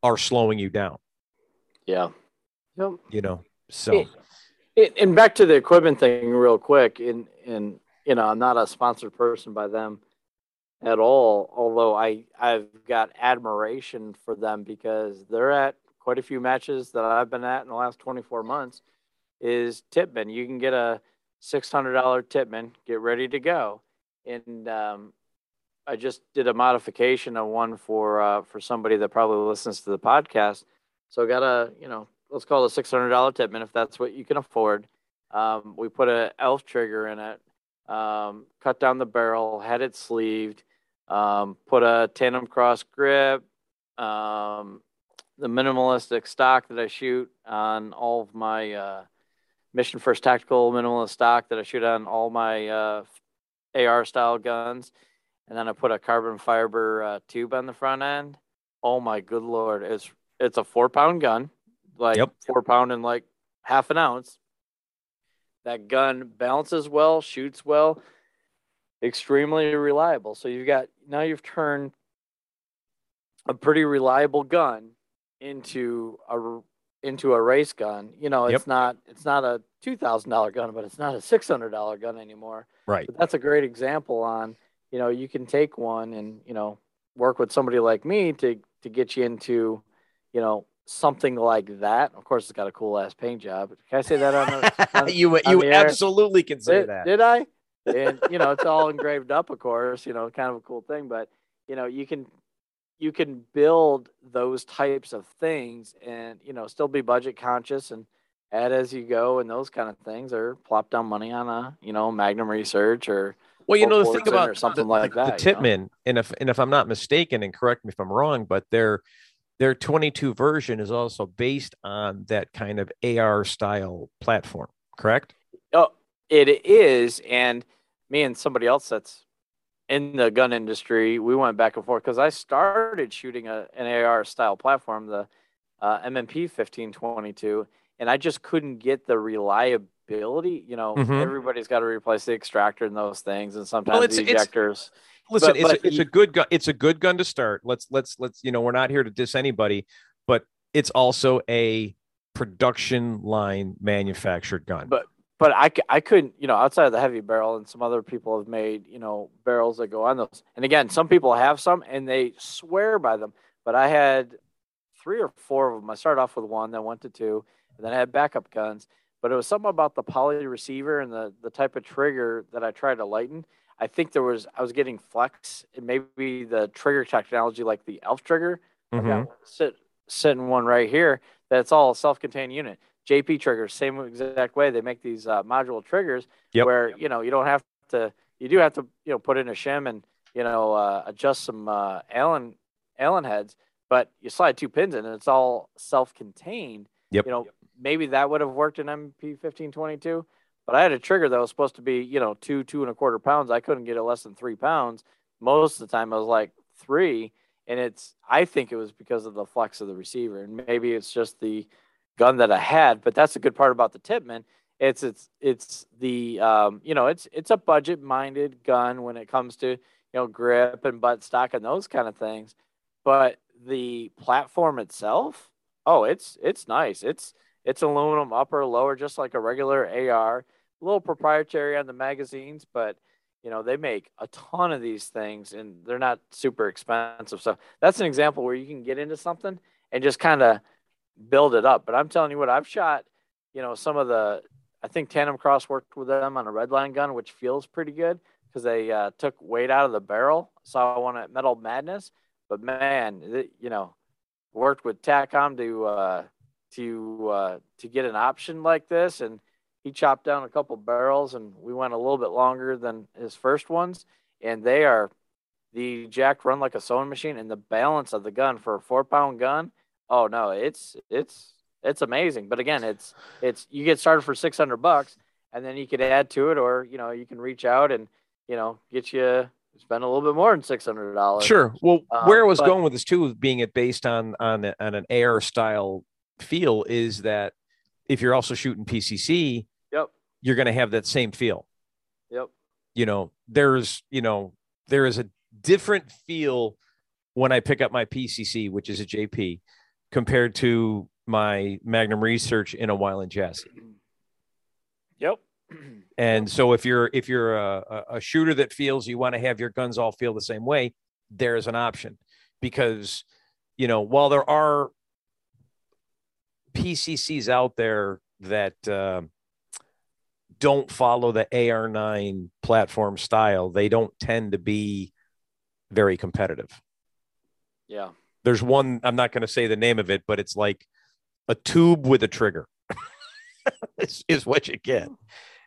are slowing you down. Yeah. Yep. You know, so. It, it, and back to the equipment thing, real quick. And and you know, I'm not a sponsored person by them at all. Although I I've got admiration for them because they're at quite a few matches that I've been at in the last 24 months is Tippmann. You can get a $600 Tippmann, get ready to go. And um, I just did a modification of one for uh, for somebody that probably listens to the podcast. So I got a, you know, let's call it a $600 Tippmann if that's what you can afford. Um, we put a elf trigger in it, um, cut down the barrel, had it sleeved, um, put a TandemKross grip, um, the minimalistic stock that I shoot on all of my uh, Mission First Tactical minimalist stock that I shoot on all my uh, AR style guns, and then I put a carbon fiber uh, tube on the front end. Oh my good lord! It's it's a four pound gun, like yep. four pound and like half an ounce. That gun balances well, shoots well, extremely reliable. So you've got now you've turned a pretty reliable gun into a into a race gun. You know, it's yep. not it's not a two thousand dollar gun, but it's not a six hundred dollar gun anymore. Right. But that's a great example on you know you can take one and you know work with somebody like me to to get you into you know something like that. Of course, it's got a cool ass paint job. Can I say that on the on, you you absolutely can say did, that? Did I? And you know, it's all engraved up, of course. You know, kind of a cool thing, but you know, you can you can build those types of things and you know still be budget conscious and add as you go and those kind of things or plop down money on a you know magnum research or well you know the thing about something the, like that the Tippmann know? and if and if i'm not mistaken and correct me if i'm wrong but their their 22 version is also based on that kind of ar style platform correct oh it is and me and somebody else that's in the gun industry, we went back and forth because I started shooting a, an AR style platform, the uh, M&P 1522, and I just couldn't get the reliability. You know, mm-hmm. everybody's got to replace the extractor and those things, and sometimes well, the ejectors. listen, but, it's, but a, it's a good gun. It's a good gun to start. Let's let's let's you know we're not here to diss anybody, but it's also a production line manufactured gun. But but I, I couldn't, you know, outside of the heavy barrel, and some other people have made, you know, barrels that go on those. And again, some people have some and they swear by them. But I had three or four of them. I started off with one, then went to two, and then I had backup guns. But it was something about the poly receiver and the the type of trigger that I tried to lighten. I think there was I was getting flex and maybe the trigger technology like the Elf trigger. Mm-hmm. sit sitting one right here that's all self-contained unit. JP triggers, same exact way. They make these uh, module triggers yep. where you know you don't have to. You do have to you know put in a shim and you know uh, adjust some uh, Allen Allen heads, but you slide two pins in and it's all self-contained. Yep. You know maybe that would have worked in MP fifteen twenty two, but I had a trigger that was supposed to be you know two two and a quarter pounds. I couldn't get it less than three pounds. Most of the time, I was like three, and it's I think it was because of the flex of the receiver, and maybe it's just the gun that I had. But that's a good part about the Tippmann. It's it's it's the um, you know it's it's a budget minded gun when it comes to you know grip and butt stock and those kind of things. But the platform itself, oh, it's it's nice. It's it's aluminum upper lower, just like a regular AR. A little proprietary on the magazines, but you know they make a ton of these things and they're not super expensive. So that's an example where you can get into something and just kind of build it up. But I'm telling you what, I've shot, you know, some of the, I think TandemKross worked with them on a Redline gun, which feels pretty good because they uh, took weight out of the barrel. Saw one at Metal Madness, but man, it, you know, worked with TACOM to uh, to uh, to get an option like this, and he chopped down a couple barrels, and we went a little bit longer than his first ones, and they are the jack run like a sewing machine, and the balance of the gun for a four pound gun Oh no, it's it's it's amazing. But again, it's it's you get started for six hundred bucks, and then you can add to it, or you know you can reach out and you know get you spend a little bit more than six hundred dollars. Sure. Well, um, where I was but, going with this too, being it based on on on an AR style feel, is that if you're also shooting PCC, yep, you're going to have that same feel. Yep. You know, there's you know there is a different feel when I pick up my PCC, which is a JP, compared to my Magnum research in a Weiland chassis. Yep. And so if you're if you're a, a shooter that feels you want to have your guns all feel the same way, there's an option because you know while there are PCCs out there that uh, don't follow the AR9 platform style, they don't tend to be very competitive. Yeah. There's one, I'm not going to say the name of it, but it's like a tube with a trigger is, is what you get.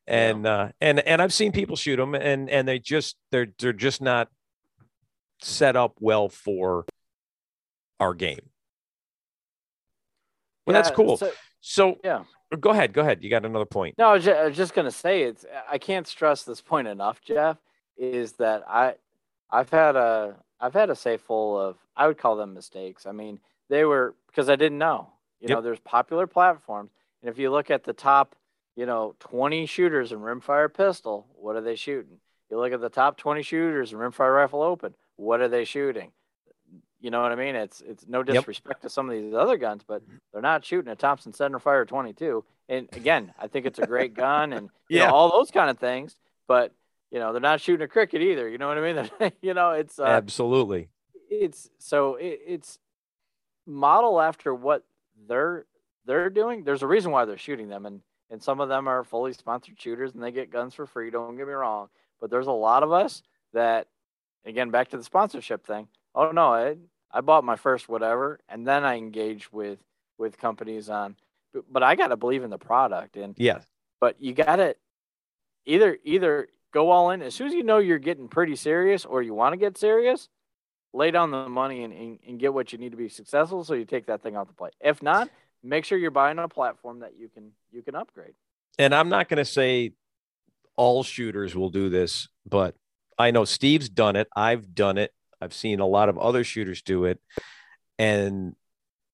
And, yeah. uh, and, and I've seen people shoot them and, and they just, they're, they're just not set up well for our game. Well, yeah, that's cool. So, so, yeah, uh, go ahead. Go ahead. You got another point. No, I was just, just going to say it's. I can't stress this point enough, Jeff. Is that I, I've had a, I've had a safe full of. I would call them mistakes. I mean, they were because I didn't know. You yep. know, there's popular platforms, and if you look at the top, you know, 20 shooters in rimfire pistol, what are they shooting? You look at the top 20 shooters in rimfire rifle open, what are they shooting? You know what I mean? It's it's no disrespect yep. to some of these other guns, but they're not shooting a Thompson Centerfire 22. And again, I think it's a great gun and yeah, know, all those kind of things. But you know, they're not shooting a Crickett either. You know what I mean? you know, it's uh, absolutely. It's so it, it's model after what they're they're doing. There's a reason why they're shooting them, and and some of them are fully sponsored shooters and they get guns for free. Don't get me wrong, but there's a lot of us that, again, back to the sponsorship thing oh no, I I bought my first whatever, and then I engage with with companies on. But I got to believe in the product, and yeah. But you got to either either go all in as soon as you know you're getting pretty serious, or you want to get serious. Lay down the money and, and, and get what you need to be successful, so you take that thing off the plate. If not, make sure you're buying a platform that you can you can upgrade. And I'm not going to say all shooters will do this, but I know Steve's done it. I've done it. I've seen a lot of other shooters do it. And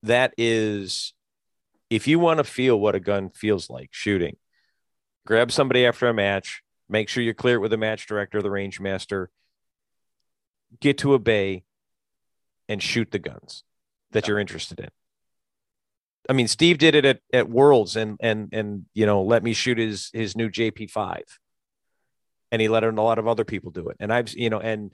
that is if you want to feel what a gun feels like shooting, grab somebody after a match, make sure you clear it with the match director, the range master, get to a bay and shoot the guns that you're interested in. I mean, Steve did it at, at Worlds and and and you know let me shoot his his new JP5, and he let a lot of other people do it. And I've you know and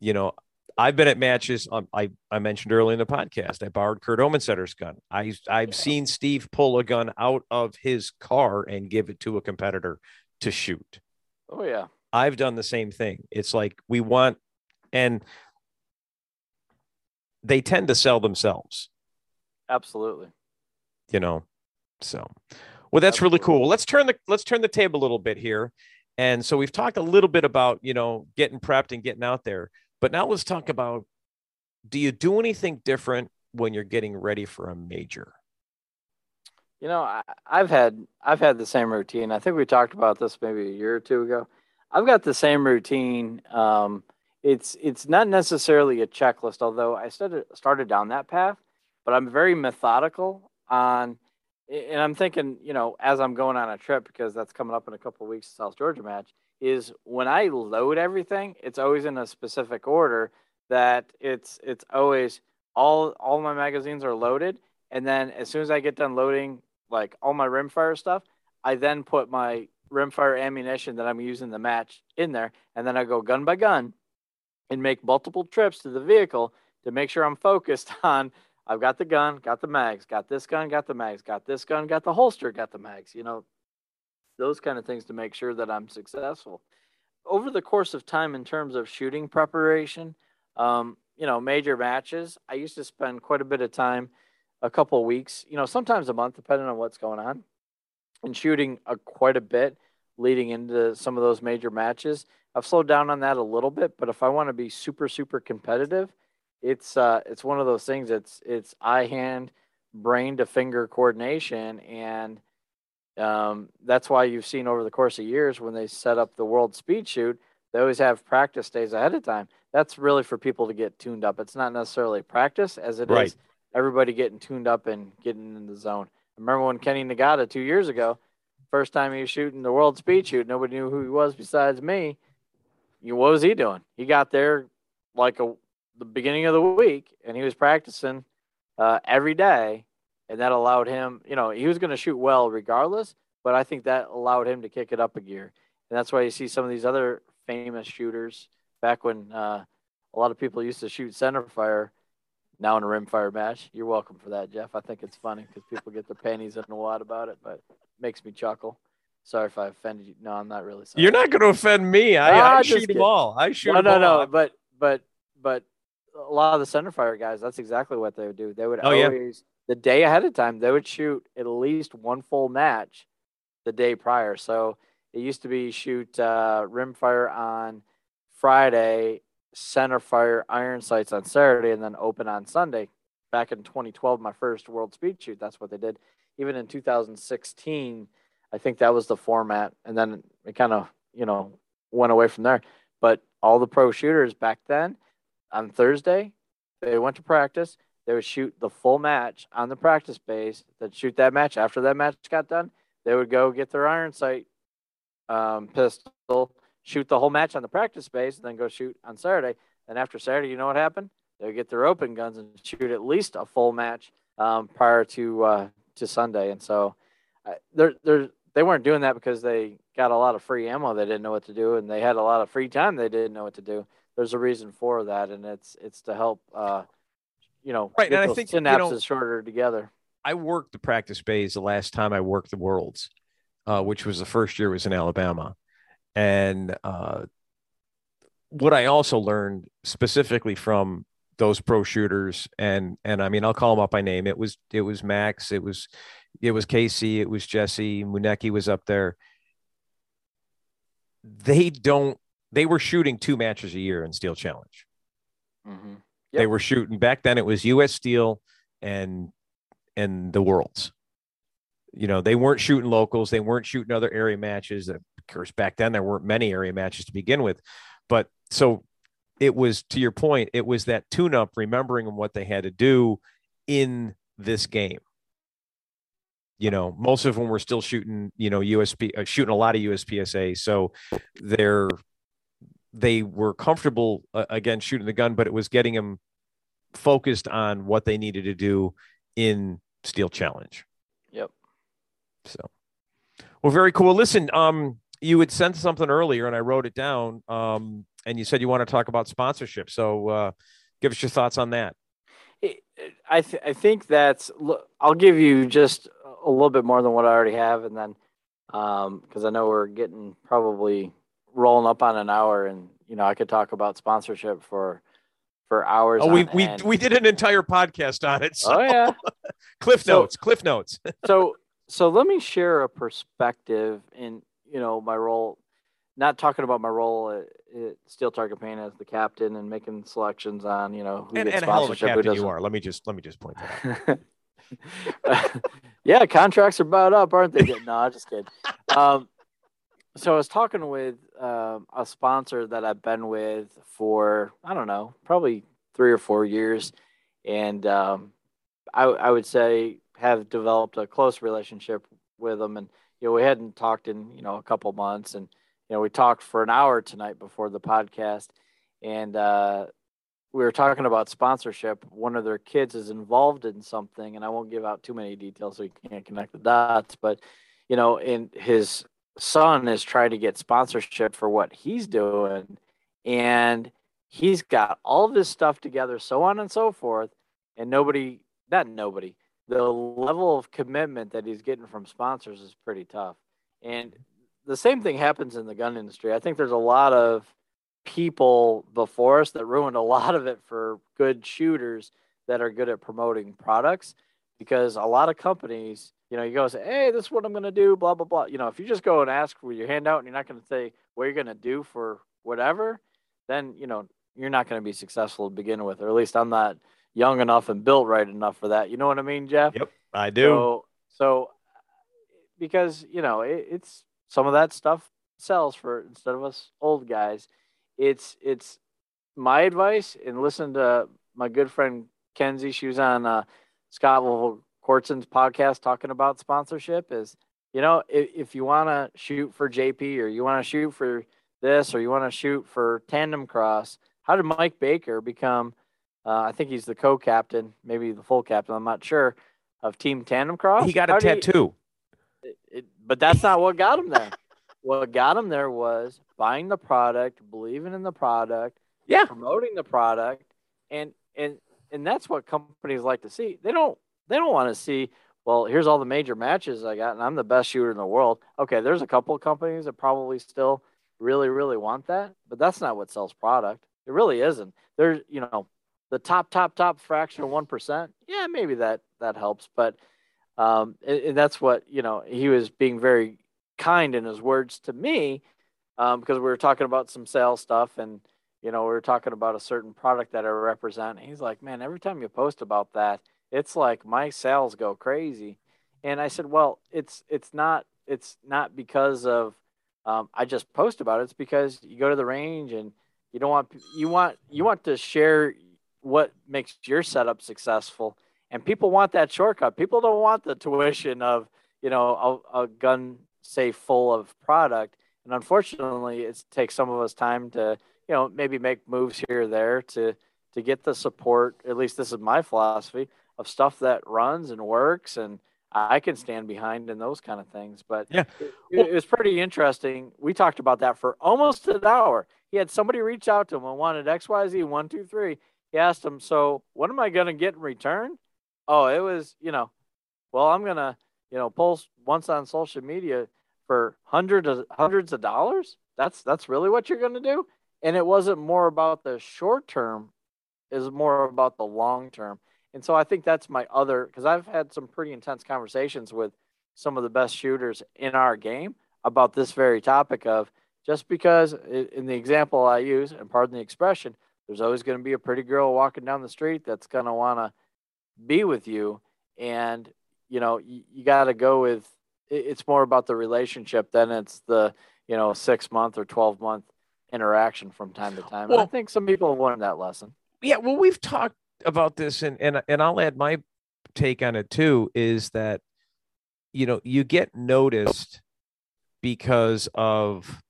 you know I've been at matches. Um, I I mentioned earlier in the podcast. I borrowed Kurt Omensetter's gun. I I've seen Steve pull a gun out of his car and give it to a competitor to shoot. Oh yeah. I've done the same thing. It's like we want, and they tend to sell themselves. Absolutely. You know, so well, that's Absolutely. really cool. Let's turn the let's turn the table a little bit here. And so we've talked a little bit about you know getting prepped and getting out there. But now let's talk about do you do anything different when you're getting ready for a major? You know, I, have had I've had the same routine. I think we talked about this maybe a year or two ago. I've got the same routine. Um, it's it's not necessarily a checklist, although I started started down that path. But I'm very methodical on, and I'm thinking, you know, as I'm going on a trip because that's coming up in a couple weeks, South Georgia match is when I load everything, it's always in a specific order that it's it's always all all my magazines are loaded and then as soon as I get done loading like all my rimfire stuff, I then put my rimfire ammunition that I'm using the match in there and then I go gun by gun and make multiple trips to the vehicle to make sure I'm focused on I've got the gun, got the mags, got this gun, got the mags, got this gun, got the holster, got the mags. You know, those kind of things to make sure that I'm successful. Over the course of time, in terms of shooting preparation, um, you know, major matches, I used to spend quite a bit of time, a couple of weeks, you know, sometimes a month, depending on what's going on, and shooting a, quite a bit leading into some of those major matches. I've slowed down on that a little bit, but if I want to be super, super competitive, it's uh, it's one of those things. It's it's eye hand, brain to finger coordination, and um, that's why you've seen over the course of years when they set up the World Speed Shoot, they always have practice days ahead of time. That's really for people to get tuned up. It's not necessarily practice as it right. is everybody getting tuned up and getting in the zone. I remember when Kenny Nagata two years ago, first time he was shooting the World Speed Shoot, nobody knew who he was besides me. You, what was he doing? He got there like a the beginning of the week, and he was practicing uh, every day and that allowed him, you know, he was going to shoot well regardless, but I think that allowed him to kick it up a gear. And that's why you see some of these other famous shooters back when uh, a lot of people used to shoot center fire. now in a rimfire match. You're welcome for that, Jeff. I think it's funny because people get their panties in a wad about it, but it makes me chuckle. Sorry if I offended you. No, I'm not really sorry. You're not going to offend me. I, Ah, I shoot them kidding. all. I shoot no, them no, all. no. But but but a lot of the center fire guys, that's exactly what they would do. They would Oh, always the day ahead of time, they would shoot at least one full match the day prior. So it used to be shoot uh, rim fire on Friday, center fire iron sights on Saturday, and then open on Sunday. Back in 2012, my first world speed shoot, that's what they did. Even in 2016, I think that was the format, and then it kind of you know went away from there. But all the pro shooters back then, on Thursday, they went to practice. They would shoot the full match on the practice base. They'd shoot that match. After that match got done, they would go get their iron sight um, pistol, shoot the whole match on the practice base, and then go shoot on Saturday. And after Saturday, you know what happened? They would get their open guns and shoot at least a full match um, prior to uh, to Sunday. And so, uh, they're they're they weren't doing that because they got a lot of free ammo they didn't know what to do, and they had a lot of free time they didn't know what to do. There's a reason for that, and it's it's to help, uh, you know, Right, and I think, you synapses know- shorter together. I worked the practice bays the last time I worked the Worlds, uh, which was the first year was in Alabama, and uh, what I also learned specifically from those pro shooters, and and I mean I'll call them up by name. It was it was Max, it was it was Casey, it was Jesse, Muneki was up there. They don't. They were shooting two matches a year in Steel Challenge. Mm-hmm. They were shooting back then. It was U.S. Steel and and the Worlds. You know, they weren't shooting locals. They weren't shooting other area matches. Of course, back then there weren't many area matches to begin with. But so it was to your point. It was that tune-up, remembering what they had to do in this game. You know, most of them were still shooting. You know, USP uh, shooting a lot of USPSA. So they're they were comfortable uh, again shooting the gun, but it was getting them focused on what they needed to do in Steel Challenge. Yep. So, well, very cool. Listen, um, you had sent something earlier, and I wrote it down. Um, and you said you want to talk about sponsorship. So, uh, give us your thoughts on that. I th- I think that's. I'll give you just a little bit more than what I already have, and then because I know we're getting probably rolling up on an hour, and you know I could talk about sponsorship for for hours. Oh, we we end. we did an entire podcast on it. So oh yeah. Cliff So- notes. Cliff notes. so so let me share a perspective in you know my role not talking about my role at, at steel target paint as the captain and making selections on you know who and, gets and a hell of a sponsorship who captain you are. Let me just let me just point that out. yeah contracts are about up aren't they no just kidding um, so i was talking with um, a sponsor that i've been with for i don't know probably three or four years. And um, I, I would say have developed a close relationship with them. And you know we hadn't talked in you know a couple months. And you know we talked for an hour tonight before the podcast. And uh, we were talking about sponsorship. One of their kids is involved in something and i won't give out too many details so you can't connect the dots. But you know and his son is trying to get sponsorship for what he's doing and he's got all this stuff together so on and so forth and nobody not nobody the level of commitment that he's getting from sponsors is pretty tough. And the same thing happens in the gun industry. I think there's a lot of people before us that ruined a lot of it for good shooters that are good at promoting products because a lot of companies you know you go and say hey this is what i'm going to do blah blah blah you know if you just go and ask for your handout and you're not going to say what you're going to do for whatever then you know you're not going to be successful to begin with or at least i'm not young enough and built right enough for that you know what i mean jeff Yep, I do. so, so because you know it, it's some of that stuff sells for instead of us old guys. It's it's my advice and listen to my good friend Kenzie. She was on uh, Scott Cortson's podcast talking about sponsorship. Is you know if, if you want to shoot for JP or you want to shoot for this or you want to shoot for TandemKross, how did Mike Baker become? Uh, I think he's the co-captain, maybe the full captain. I'm not sure of Team TandemKross. he got a tattoo. it, it- but that's not what got him there. what got him there was buying the product, believing in the product, Yeah. promoting the product, and and and that's what companies like to see. They don't they don't want to see, well, here's all the major matches I got, and I'm the best shooter in the world. Okay, there's a couple of companies that probably still really, really want that, but that's not what sells product. It really isn't. There's, you know, the top, top, top fraction of one percent. Yeah, maybe that that helps, but um, and, and that's what you know. He was being very kind in his words to me um, because we were talking about some sales stuff and you know we were talking about a certain product that I represent. He's like, man, every time you post about that, it's like my sales go crazy. And I said, well, it's it's not it's not because of um, I just post about it. It's because you go to the range and you don't want you want you want to share what makes your setup successful. And people want that shortcut. People don't want the tuition of you know a, a gun safe full of product. And unfortunately, it takes some of us time to you know maybe make moves here or there to to get the support. At least this is my philosophy of stuff that runs and works and I can stand behind in those kind of things. But yeah, it, it, was pretty interesting. We talked about that for almost an hour. He had somebody reach out to him and wanted XYZ one, two, three. He asked him, So what am I going to get in return? Oh, it was, you know, well, I'm going to, you know, post once on social media for hundreds of hundreds of dollars. That's that's really what you're going to do. And it wasn't more about the short term, is more about the long term. And so I think that's my other because I've had some pretty intense conversations with some of the best shooters in our game about this very topic of just because in the example I use, and pardon the expression, there's always going to be a pretty girl walking down the street that's going to want to be with you. And, you know, you, you got to go with it's more about the relationship than it's the, you know, six month or 12 month interaction from time to time. Well, and I think some people have learned that lesson. Yeah. Well, we've talked about this, and and and I'll add my take on it too, is that you know you get noticed because of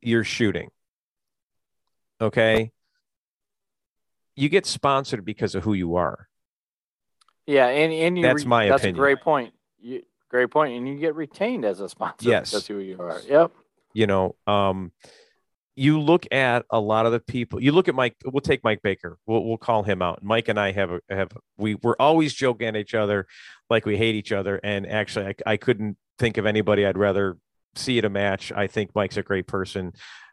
your shooting. Okay. You get sponsored because of who you are. Yeah, and and you that's my that's opinion. a great point. You, great point, and you get retained as a sponsor. Yes, that's who you are. Yep. You know, um, you look at a lot of the people you look at mike we'll take mike baker we'll, we'll call him out. Mike and i have a, have we we're always joking at each other like we hate each other and actually I, I couldn't think of anybody i'd rather see at a match. I think mike's a great person.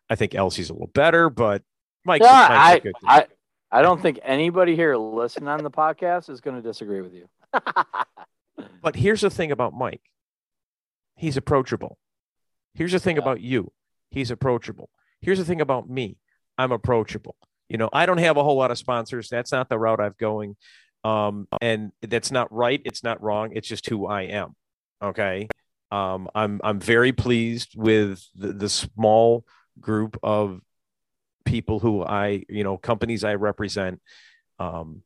I think elsie's a little better but mike's, yeah, Mike's I, I i don't think anybody here listening on the podcast is going to disagree with you. But here's the thing about mike. He's approachable. Here's the thing yeah. about you. He's approachable Here's the thing about me I'm approachable. You know, I don't have a whole lot of sponsors. That's not the route I'm going. Um, and that's not right. It's not wrong. It's just who I am. Okay. Um, I'm I'm very pleased with the, the small group of people who I, you know, companies I represent. Um,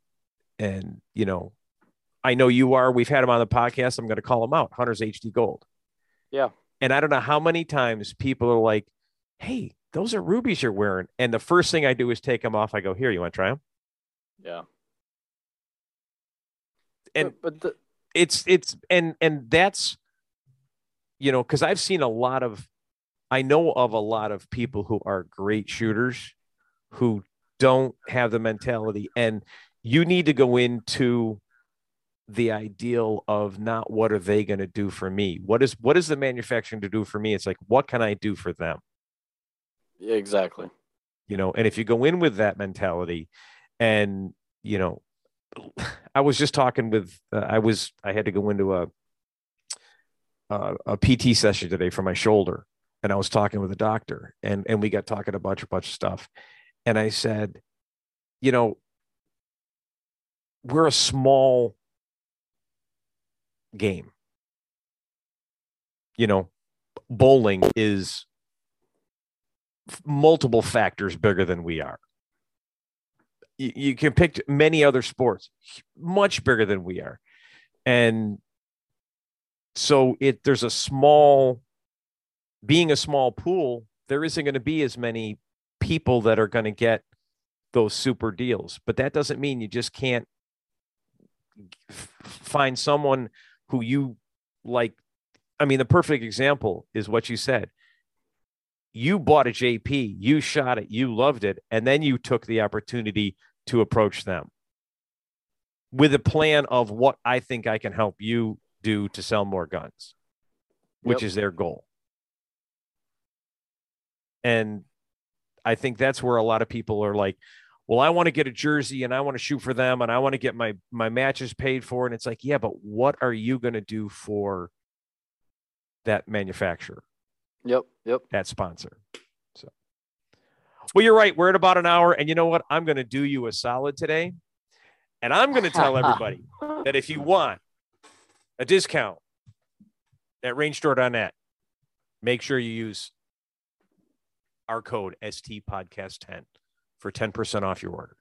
and you know, I know you are. We've had him on the podcast. I'm going to call him out. Hunters HD Gold. Yeah. And I don't know how many times people are like, "Hey, those are rubies you're wearing. And the first thing I do is take them off. I go, here, you want to try them? Yeah. And but, but the- it's, it's, and, and that's, you know, cause I've seen a lot of, I know of a lot of people who are great shooters who don't have the mentality and you need to go into the ideal of not what are they going to do for me what is what is the manufacturing to do for me it's like what can i do for them yeah, exactly. You know, and if you go in with that mentality and, you know, I was just talking with, uh, I was, I had to go into a, uh, a PT session today for my shoulder. And I was talking with a doctor and, and we got talking a bunch, a bunch of stuff. And I said, you know, we're a small game. You know, bowling is multiple factors bigger than we are. You, you can pick many other sports much bigger than we are. And so it there's a small being a small pool, there isn't going to be as many people that are going to get those super deals. But that doesn't mean you just can't find someone who you like. I mean, the perfect example is what you said you bought a JP, you shot it, you loved it, and then you took the opportunity to approach them. with a plan of what I think I can help you do to sell more guns, which Yep. is their goal. And I think that's where a lot of people are like, well, I want to get a jersey and I want to shoot for them and I want to get my my matches paid for. And it's like, yeah, but what are you going to do for that manufacturer, Yep. Yep. that sponsor? So, well, you're right. We're at about an hour, and you know what? I'm going to do you a solid today, and I'm going to tell everybody that if you want a discount at rangestore.net, make sure you use our code ST Podcast 10 for 10% off your order.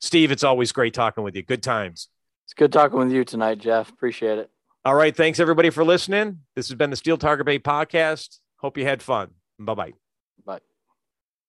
Steve, it's always great talking with you. Good times. It's good talking with you tonight, Jeff. Appreciate it. All right. Thanks everybody for listening. This has been the Steel Target Bay podcast. Hope you had fun. Bye bye.